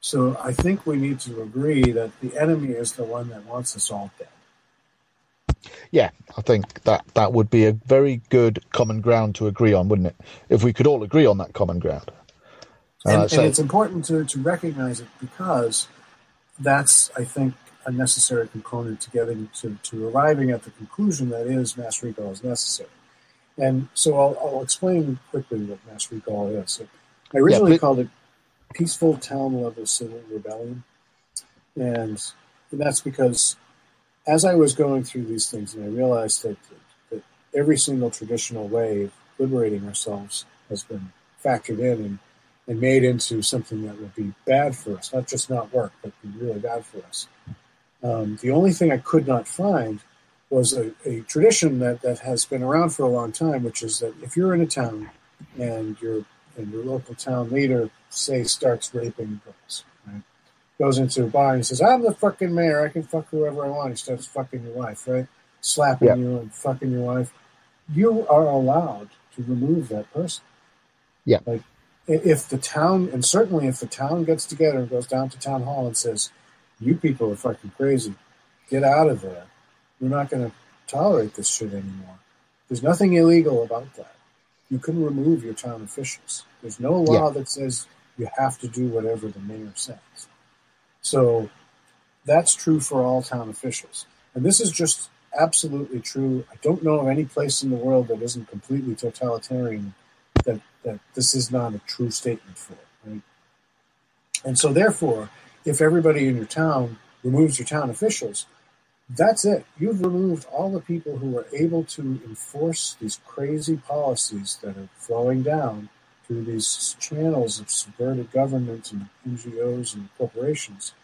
So I think we need to agree that the enemy is the one that wants us all dead. Yeah, I think that that would be a very good common ground to agree on, wouldn't it? If we could all agree on that common ground. And, Uh, and so- it's important to, to recognize it because that's, I think, a necessary component to getting to, to arriving at the conclusion that is mass recall is necessary. And so I'll, I'll explain quickly what mass recall is. I originally but- called it Peaceful Town Level Civil Rebellion. And, and that's because as I was going through these things and I realized that, that every single traditional way of liberating ourselves has been factored in and, and made into something that would be bad for us, not just not work, but be really bad for us. Um, the only thing I could not find was a, a tradition that, that has been around for a long time, which is that if you're in a town and your and your local town leader, say, starts raping girls? Goes into a bar and says, I'm the fucking mayor, I can fuck whoever I want. He starts fucking your wife, right? Slapping Yeah. you and fucking your wife. You are allowed to remove that person. Yeah. Like if the town and certainly if the town gets together and goes down to town hall and says, You people are fucking crazy. Get out of there. We're not gonna tolerate this shit anymore. There's nothing illegal about that. You can remove your town officials. There's no law that says you have to do whatever the mayor says. So that's true for all town officials. And this is just absolutely true. I don't know of any place in the world that isn't completely totalitarian that, that this is not a true statement for. Right? And so, therefore, if everybody in your town removes your town officials, that's it. You've removed all the people who are able to enforce these crazy policies that are flowing down through these channels of subverted government and NGOs and corporations.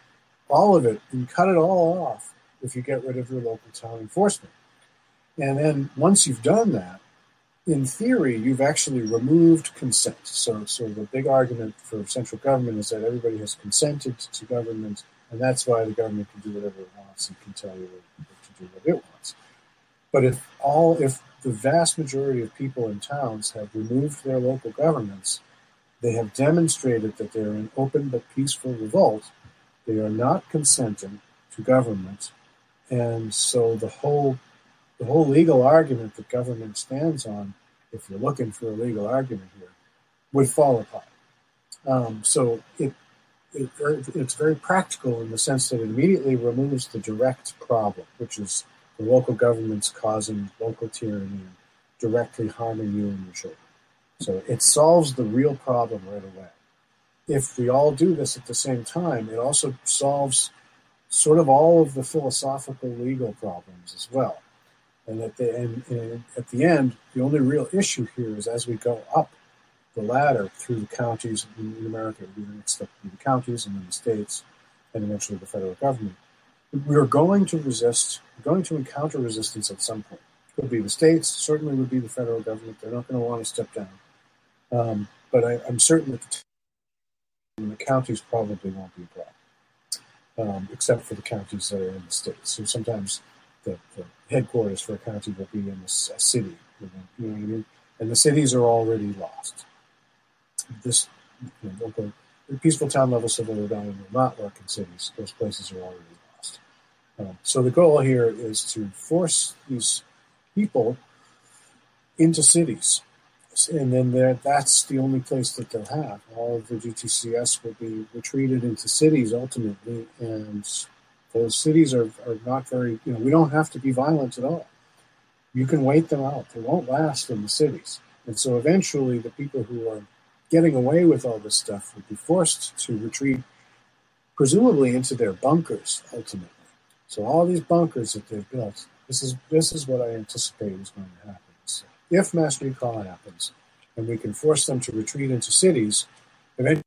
All of it, and cut it all off if you get rid of your local town enforcement. And then once you've done that, in theory, you've actually removed consent. So, so the big argument for central government is that everybody has consented to government, and that's why the government can do whatever it wants and can tell you what to do what it wants. But if all, if the vast majority of people in towns have removed their local governments, they have demonstrated that they're in open but peaceful revolt. They are not consenting to government, and so the whole the whole legal argument that government stands on, if you're looking for a legal argument here, would fall apart. Um, so it, it it's very practical in the sense that it immediately removes the direct problem, which is the local governments causing local tyranny and directly harming you and your children. So it solves the real problem right away. If we all do this at the same time, it also solves sort of all of the philosophical legal problems as well. And at the end, and at the end, the only real issue here is as we go up the ladder through the counties in, America, the next the counties and then the states, and eventually the federal government. We are going to resist, going to encounter resistance at some point. Could be the states, certainly would be the federal government. They're not going to want to step down. Um, but I, I'm certain that the, the counties probably won't be a problem, um, except for the counties that are in the states. So sometimes the, the headquarters for a county will be in a city, you know, you know what I mean? And the cities are already lost. This you know, local, peaceful town level civil rebellion will not work in cities. Those places are already. Um, so the goal here is to force these people into cities. And then that's the only place that they'll have. All of the GTCS will be retreated into cities ultimately, and those cities are, are not very, you know, we don't have to be violent at all. You can wait them out. They won't last in the cities. And so eventually the people who are getting away with all this stuff will be forced to retreat, presumably into their bunkers ultimately. So all these bunkers that they've built, this is this is what I anticipate is going to happen. So if mass recall happens, and we can force them to retreat into cities, eventually,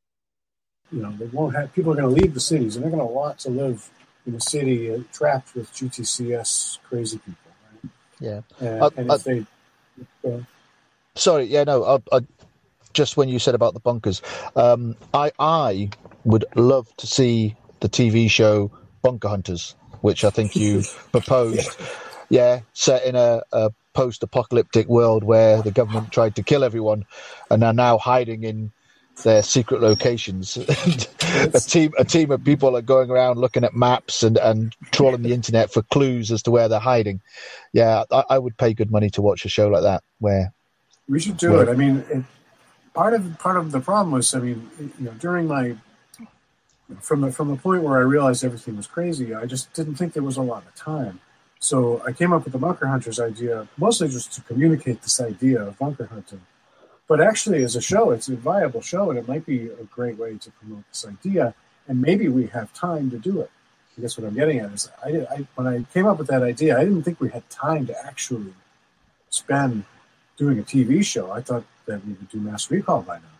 you know, they won't have people are going to leave the cities, and they're going to want to live in a city uh, trapped with GTCS crazy people, right? Yeah. And, Uh, and uh, if they, uh, Sorry, yeah, no. I, I, just when you said about the bunkers, um, I I would love to see the TV show Bunker Hunters, which I think you proposed. Yeah, set in a, a post-apocalyptic world where the government tried to kill everyone, and are now hiding in their secret locations. a team a team of people are going around looking at maps and, and trawling the internet for clues as to where they're hiding. Yeah, I, I would pay good money to watch a show like that where We should do Right. it. I mean, it, part of part of the problem was, I mean, you know, during my from the from the point where I realized everything was crazy, I just didn't think there was a lot of time. So I came up with the bunker hunters idea, mostly just to communicate this idea of bunker hunting. but actually, as a show, it's a viable show, and it might be a great way to promote this idea. And maybe we have time to do it. I guess what I'm getting at is, I, I when I came up with that idea, I didn't think we had time to actually spend doing a TV show. I thought that we would do Mass Recall by now.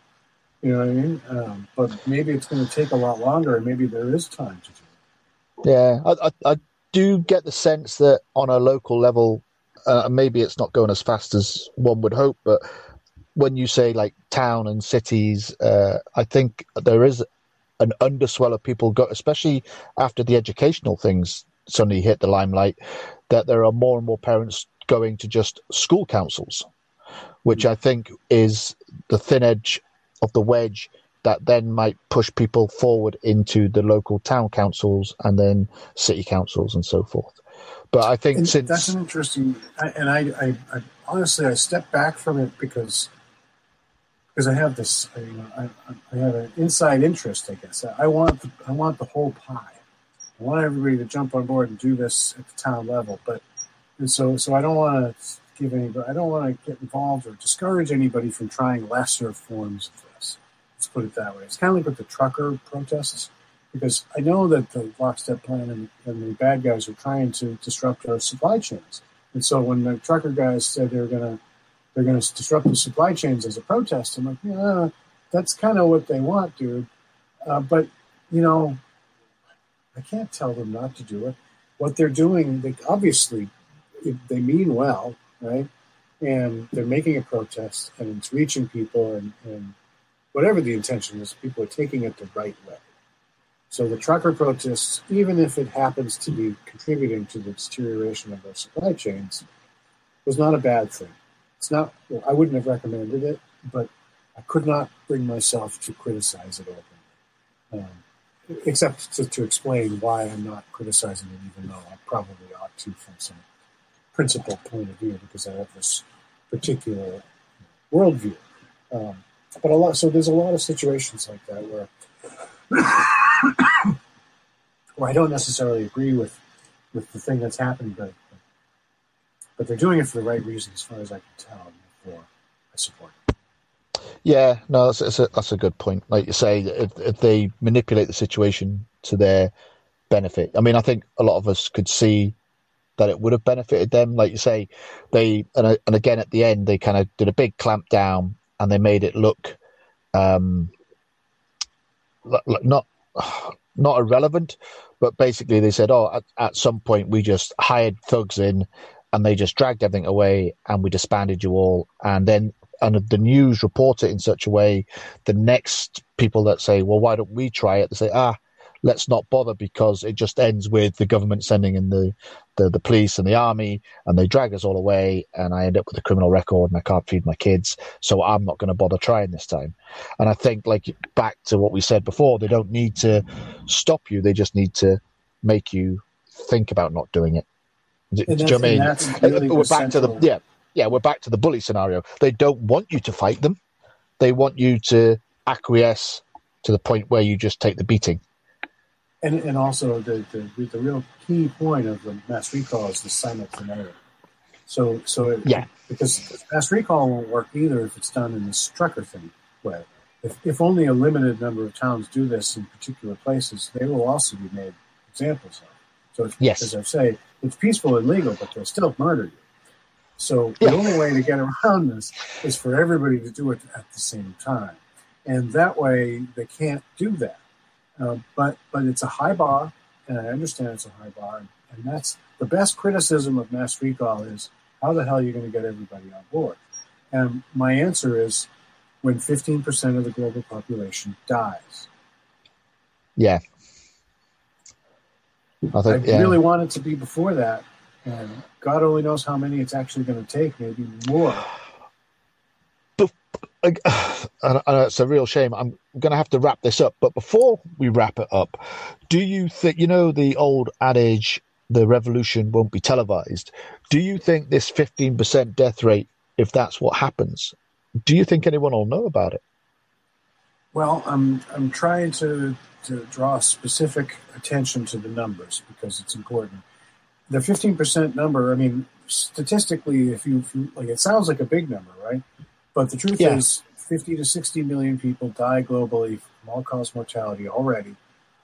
You know what I mean? Um, but maybe it's going to take a lot longer, and maybe there is time to do it. Yeah, I, I, I do get the sense that on a local level, uh, maybe it's not going as fast as one would hope, but when you say like town and cities, uh, I think there is an underswell of people go, especially after the educational things suddenly hit the limelight, that there are more and more parents going to just school councils, which I think is the thin edge of the wedge that then might push people forward into the local town councils and then city councils and so forth. But I think and since that's an interesting, and I, I, I, honestly I step back from it because because I have this, you know, I, I have an inside interest, I guess. I want the, I want the whole pie. I want everybody to jump on board and do this at the town level, but and so so I don't want to give anybody, I don't want to get involved or discourage anybody from trying lesser forms of. Let's put it that way. It's kind of like with the trucker protests, because I know that the lockstep plan and, and the bad guys are trying to disrupt our supply chains. And so when the trucker guys said they're going to they're going to disrupt the supply chains as a protest, I'm like, yeah, that's kind of what they want, dude. Uh, but you know, I can't tell them not to do it. What they're doing, they obviously they mean well right? And they're making a protest, and it's reaching people, and, and whatever the intention is, people are taking it the right way. So the trucker protests, even if it happens to be contributing to the deterioration of our supply chains, was not a bad thing. It's not. Well, I wouldn't have recommended it, but I could not bring myself to criticize it openly, um, except to, to explain why I'm not criticizing it, even though I probably ought to from some principal point of view because I have this particular worldview. Um, but a lot, so there's a lot of situations like that where where I don't necessarily agree with with the thing that's happened, but but they're doing it for the right reason, as far as I can tell. Therefore, I support. It. Yeah, no, that's, that's, a, that's a good point. Like you say, if, if they manipulate the situation to their benefit, I mean, I think a lot of us could see that it would have benefited them. Like you say, they and and again at the end they kind of did a big clamp down and they made it look um, not not irrelevant, but basically they said, oh, at, at some point we just hired thugs in and they just dragged everything away and we disbanded you all, and then and the news report it in such a way, the next people that say, well, why don't we try it? They say, ah, let's not bother because it just ends with the government sending in the, the, the police and the army and they drag us all away and I end up with a criminal record and I can't feed my kids. So I'm not going to bother trying this time. And I think like back to what we said before, they don't need to stop you. They just need to make you think about not doing it. Do, do you know what I mean? Really we're back to the, yeah, yeah, we're back to the bully scenario. They don't want you to fight them. They want you to acquiesce to the point where you just take the beating and and also the, the the real key point of the mass recall is the simultaneity. So so it, yeah, because mass recall won't work either if it's done in trucker thing way. If, if only a limited number of towns do this in particular places, they will also be made examples of. So if, yes. as I say, it's peaceful and legal, but they'll still murder you. So the yeah. only way to get around this is for everybody to do it at the same time, and that way they can't do that. Uh, but but it's a high bar, and I understand it's a high bar, and, and that's the best criticism of mass recall is how the hell are you going to get everybody on board? And my answer is when 15% of the global population dies. Yeah. I, think, I yeah. really want it to be before that. And God only knows how many it's actually going to take, maybe more. and, it's a real shame. I'm going to have to wrap this up, but before we wrap it up, do you think you know the old adage, "The revolution won't be televised"? Do you think this 15% death rate, if that's what happens, do you think anyone will know about it? Well, I'm I'm trying to to draw specific attention to the numbers because it's important. The 15% number, I mean, statistically, if you, if you like, it sounds like a big number, right? But the truth Yeah. is, 50 to 60 million people die globally from all cause mortality already.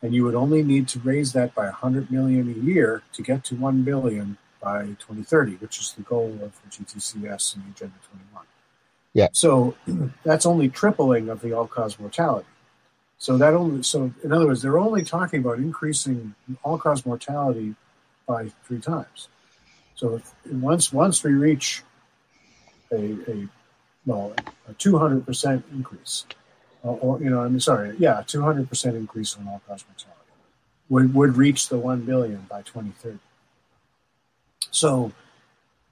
And you would only need to raise that by 100 million a year to get to 1 billion by 2030, which is the goal of the GTCS and the Agenda 21. Yeah. So that's only tripling of the all cause mortality. So that only so in other words, they're only talking about increasing all cause mortality by three times. So if, once once we reach a, a well a two hundred percent increase, or, or you know I'm sorry yeah two hundred percent increase on all cause mortality would would reach the one billion by twenty thirty. So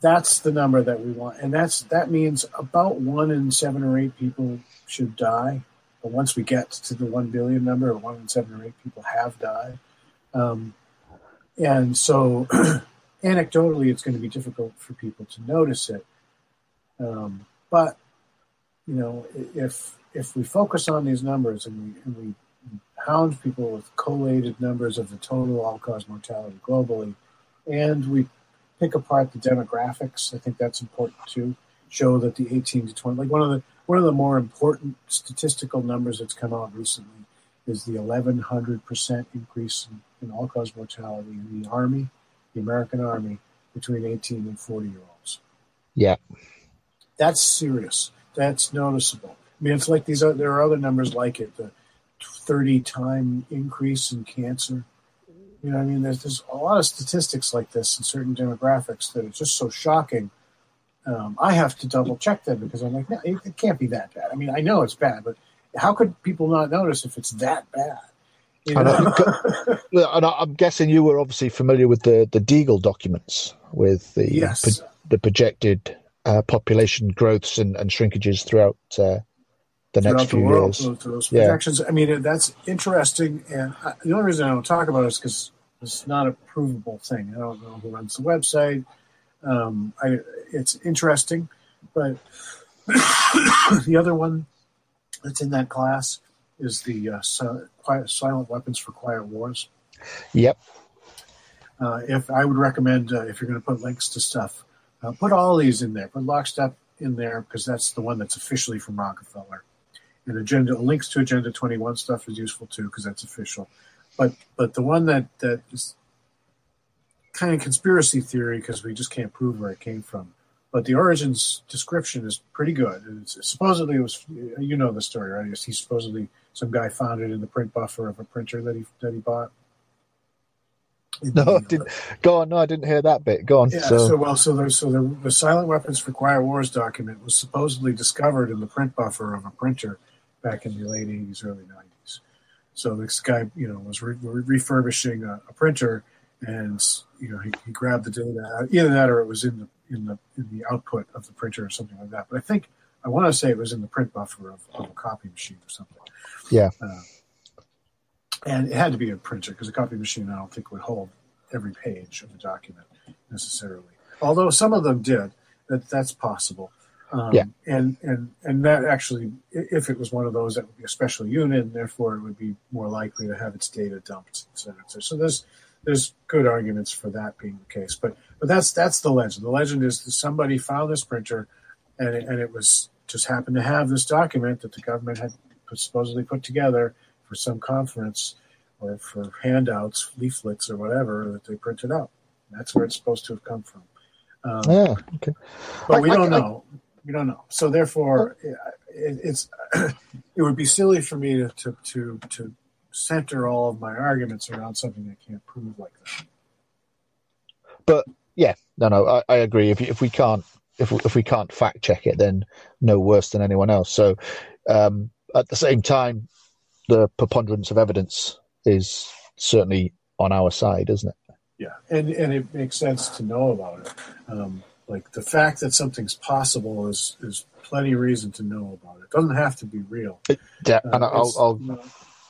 that's the number that we want, and that's that means about one in seven or eight people should die. But once we get to the one billion number, one in seven or eight people have died, um, and so anecdotally, it's going to be difficult for people to notice it. Um, but you know, if if we focus on these numbers and we, and we hound people with collated numbers of the total all-cause mortality globally, and we pick apart the demographics. I think that's important too. Show that the 18 to 20, like one of the one of the more important statistical numbers that's come out recently is the 1100 percent increase in, in all-cause mortality in the Army, the American Army, between 18 and 40 year olds. Yeah. That's serious. That's noticeable. I mean, it's like these. Are, there are other numbers like it. The 30 time increase in cancer. You know, I mean, there's, there's a lot of statistics like this in certain demographics that are just so shocking. Um, I have to double check them because I'm like, no, it, it can't be that bad. I mean, I know it's bad, but how could people not notice if it's that bad? You know. And I- I'm guessing you were obviously familiar with the the Deagel documents with the yes. pro- the projected uh, population growths and, and shrinkages throughout uh, the next throughout few the world, years. those, those Yeah. projections. I mean, that's interesting. And I, the only reason I don't talk about it is because it's not a provable thing. I don't know who runs the website. Um, I, it's interesting, but the other one that's in that class is the uh, quiet, silent weapons for quiet wars. Yep. Uh, if I would recommend, uh, if you're going to put links to stuff, uh, put all these in there. Put Lockstep in there because that's the one that's officially from Rockefeller. And agenda links to Agenda 21 stuff is useful too because that's official. But but the one that that is kind of conspiracy theory because we just can't prove where it came from. But the origins description is pretty good. It's, supposedly it was you know the story right? He supposedly some guy found it in the print buffer of a printer that he that he bought. No, I didn't. Go on. No, I didn't hear that bit. Go on. yeah, so, so, well, so the so the, the Silent Weapons for Quiet Wars document was supposedly discovered in the print buffer of a printer back in the late '80s, early '90s. So this guy, you know, was re- re- refurbishing a, a printer, and you know, he, he grabbed the data either that or it was in the in the in the output of the printer or something like that. But I think I want to say it was in the print buffer of, of a copy machine or something. Yeah. Uh, and it had to be a printer because a copy machine I don't think would hold every page of the document necessarily. Although some of them did, that that's possible. Um, Yeah. And and and that actually, if it was one of those, that would be a special unit, and therefore it would be more likely to have its data dumped. Et cetera, et cetera. So there's there's good arguments for that being the case. But but that's that's the legend. The legend is that somebody found this printer, and it, and it was just happened to have this document that the government had supposedly put together for some conference or for handouts, leaflets, or whatever that they printed out. That's where it's supposed to have come from. Um, yeah. Okay. but I- we I- don't I- know. We don't know. So therefore, it, it's it would be silly for me to, to to to center all of my arguments around something I can't prove like that. But yeah, no, no. I, I agree. If if we can't if we, if we can't fact check it, then no worse than anyone else. So, um, at the same time, the preponderance of evidence is certainly on our side, isn't it? Yeah, and and it makes sense to know about it. Um, like the fact that something's possible is is plenty of reason to know about it. It doesn't have to be real. Yeah, Uh, and I'll, it's, I'll you know,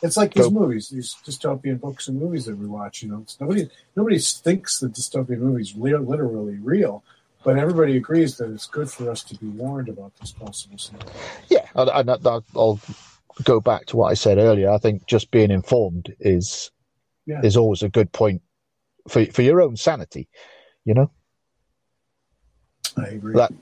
it's like these go- movies, these dystopian books and movies that we watch. You know, it's nobody nobody thinks the dystopian movies li- literally real, but everybody agrees that it's good for us to be warned about this possible scenario. yeah, and I'll, I'll go back to what I said earlier. I think just being informed is Yeah. is always a good point for for your own sanity. You know. I agree. That-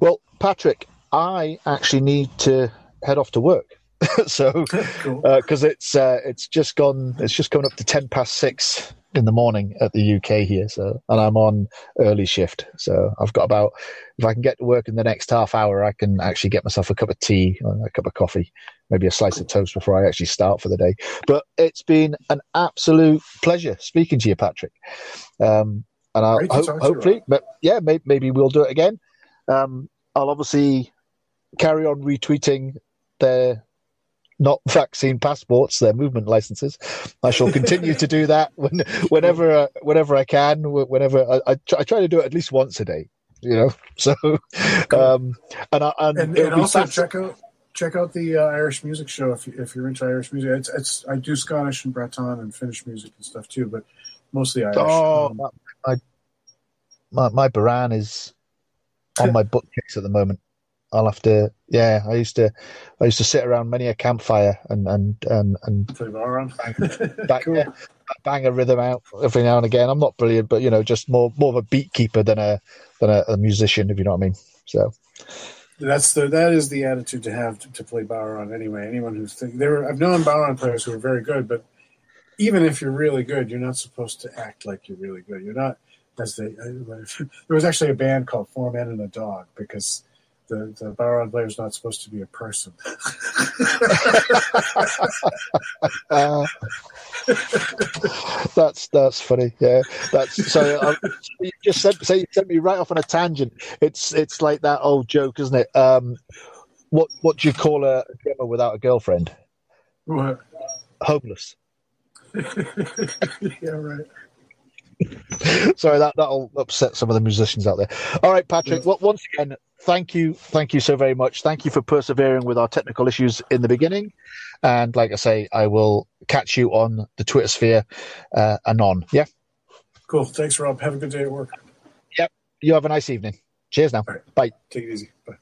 Well, Patrick, I actually need to head off to work. so because cool. uh, it's uh, it's just gone it's just coming up to 10 past 6 in the morning at the UK here so and I'm on early shift. So I've got about if I can get to work in the next half hour I can actually get myself a cup of tea a cup of coffee maybe a slice of toast before I actually start for the day. But it's been an absolute pleasure speaking to you Patrick. Um, and I'll ho- hopefully but yeah maybe, maybe, we'll do it again. Um, I'll obviously carry on retweeting the not vaccine passports, their movement licenses. I shall continue to do that when, whenever uh, whenever I can. Whenever I, I, try, I, try, to do it at least once a day. You know, so um, and I, and, and, and also check out check out the uh, Irish music show if you, if you're into Irish music. It's, it's I do Scottish and Breton and Finnish music and stuff too, but mostly Irish. Oh, um, my, my my bodhrán is on my bookcase at the moment. I'll have to. Yeah, I used to. I used to sit around many a campfire and and and and bang, cool. yeah, bang, a rhythm out every now and again. I'm not brilliant, but you know, just more more of a beat keeper than a than a, a musician, if you know what I mean. So that's the that is the attitude to have to, to play bodhrán anyway. Anyone who's think, there, I've known bodhrán players who are very good, but even if you're really good, you're not supposed to act like you're really good. You're not. As they, uh, there was actually a band called Four Men and a Dog because the the bodhrán player is not supposed to be a person. uh, that's that's funny. Yeah, that's so. Um, you just sent so you sent me right off on a tangent. It's it's like that old joke, isn't it? Um, what what do you call a drummer without a girlfriend? What? Homeless. yeah, right. Sorry, that that'll upset some of the musicians out there. All right, Patrick. Well, once again, thank you, thank you so very much. Thank you for persevering with our technical issues in the beginning, and like I say, I will catch you on the Twitter sphere uh, anon. Yeah. Cool. Thanks, Rob. Have a good day at work. Yep. You have a nice evening. Cheers now. Right. Bye. Take it easy. Bye.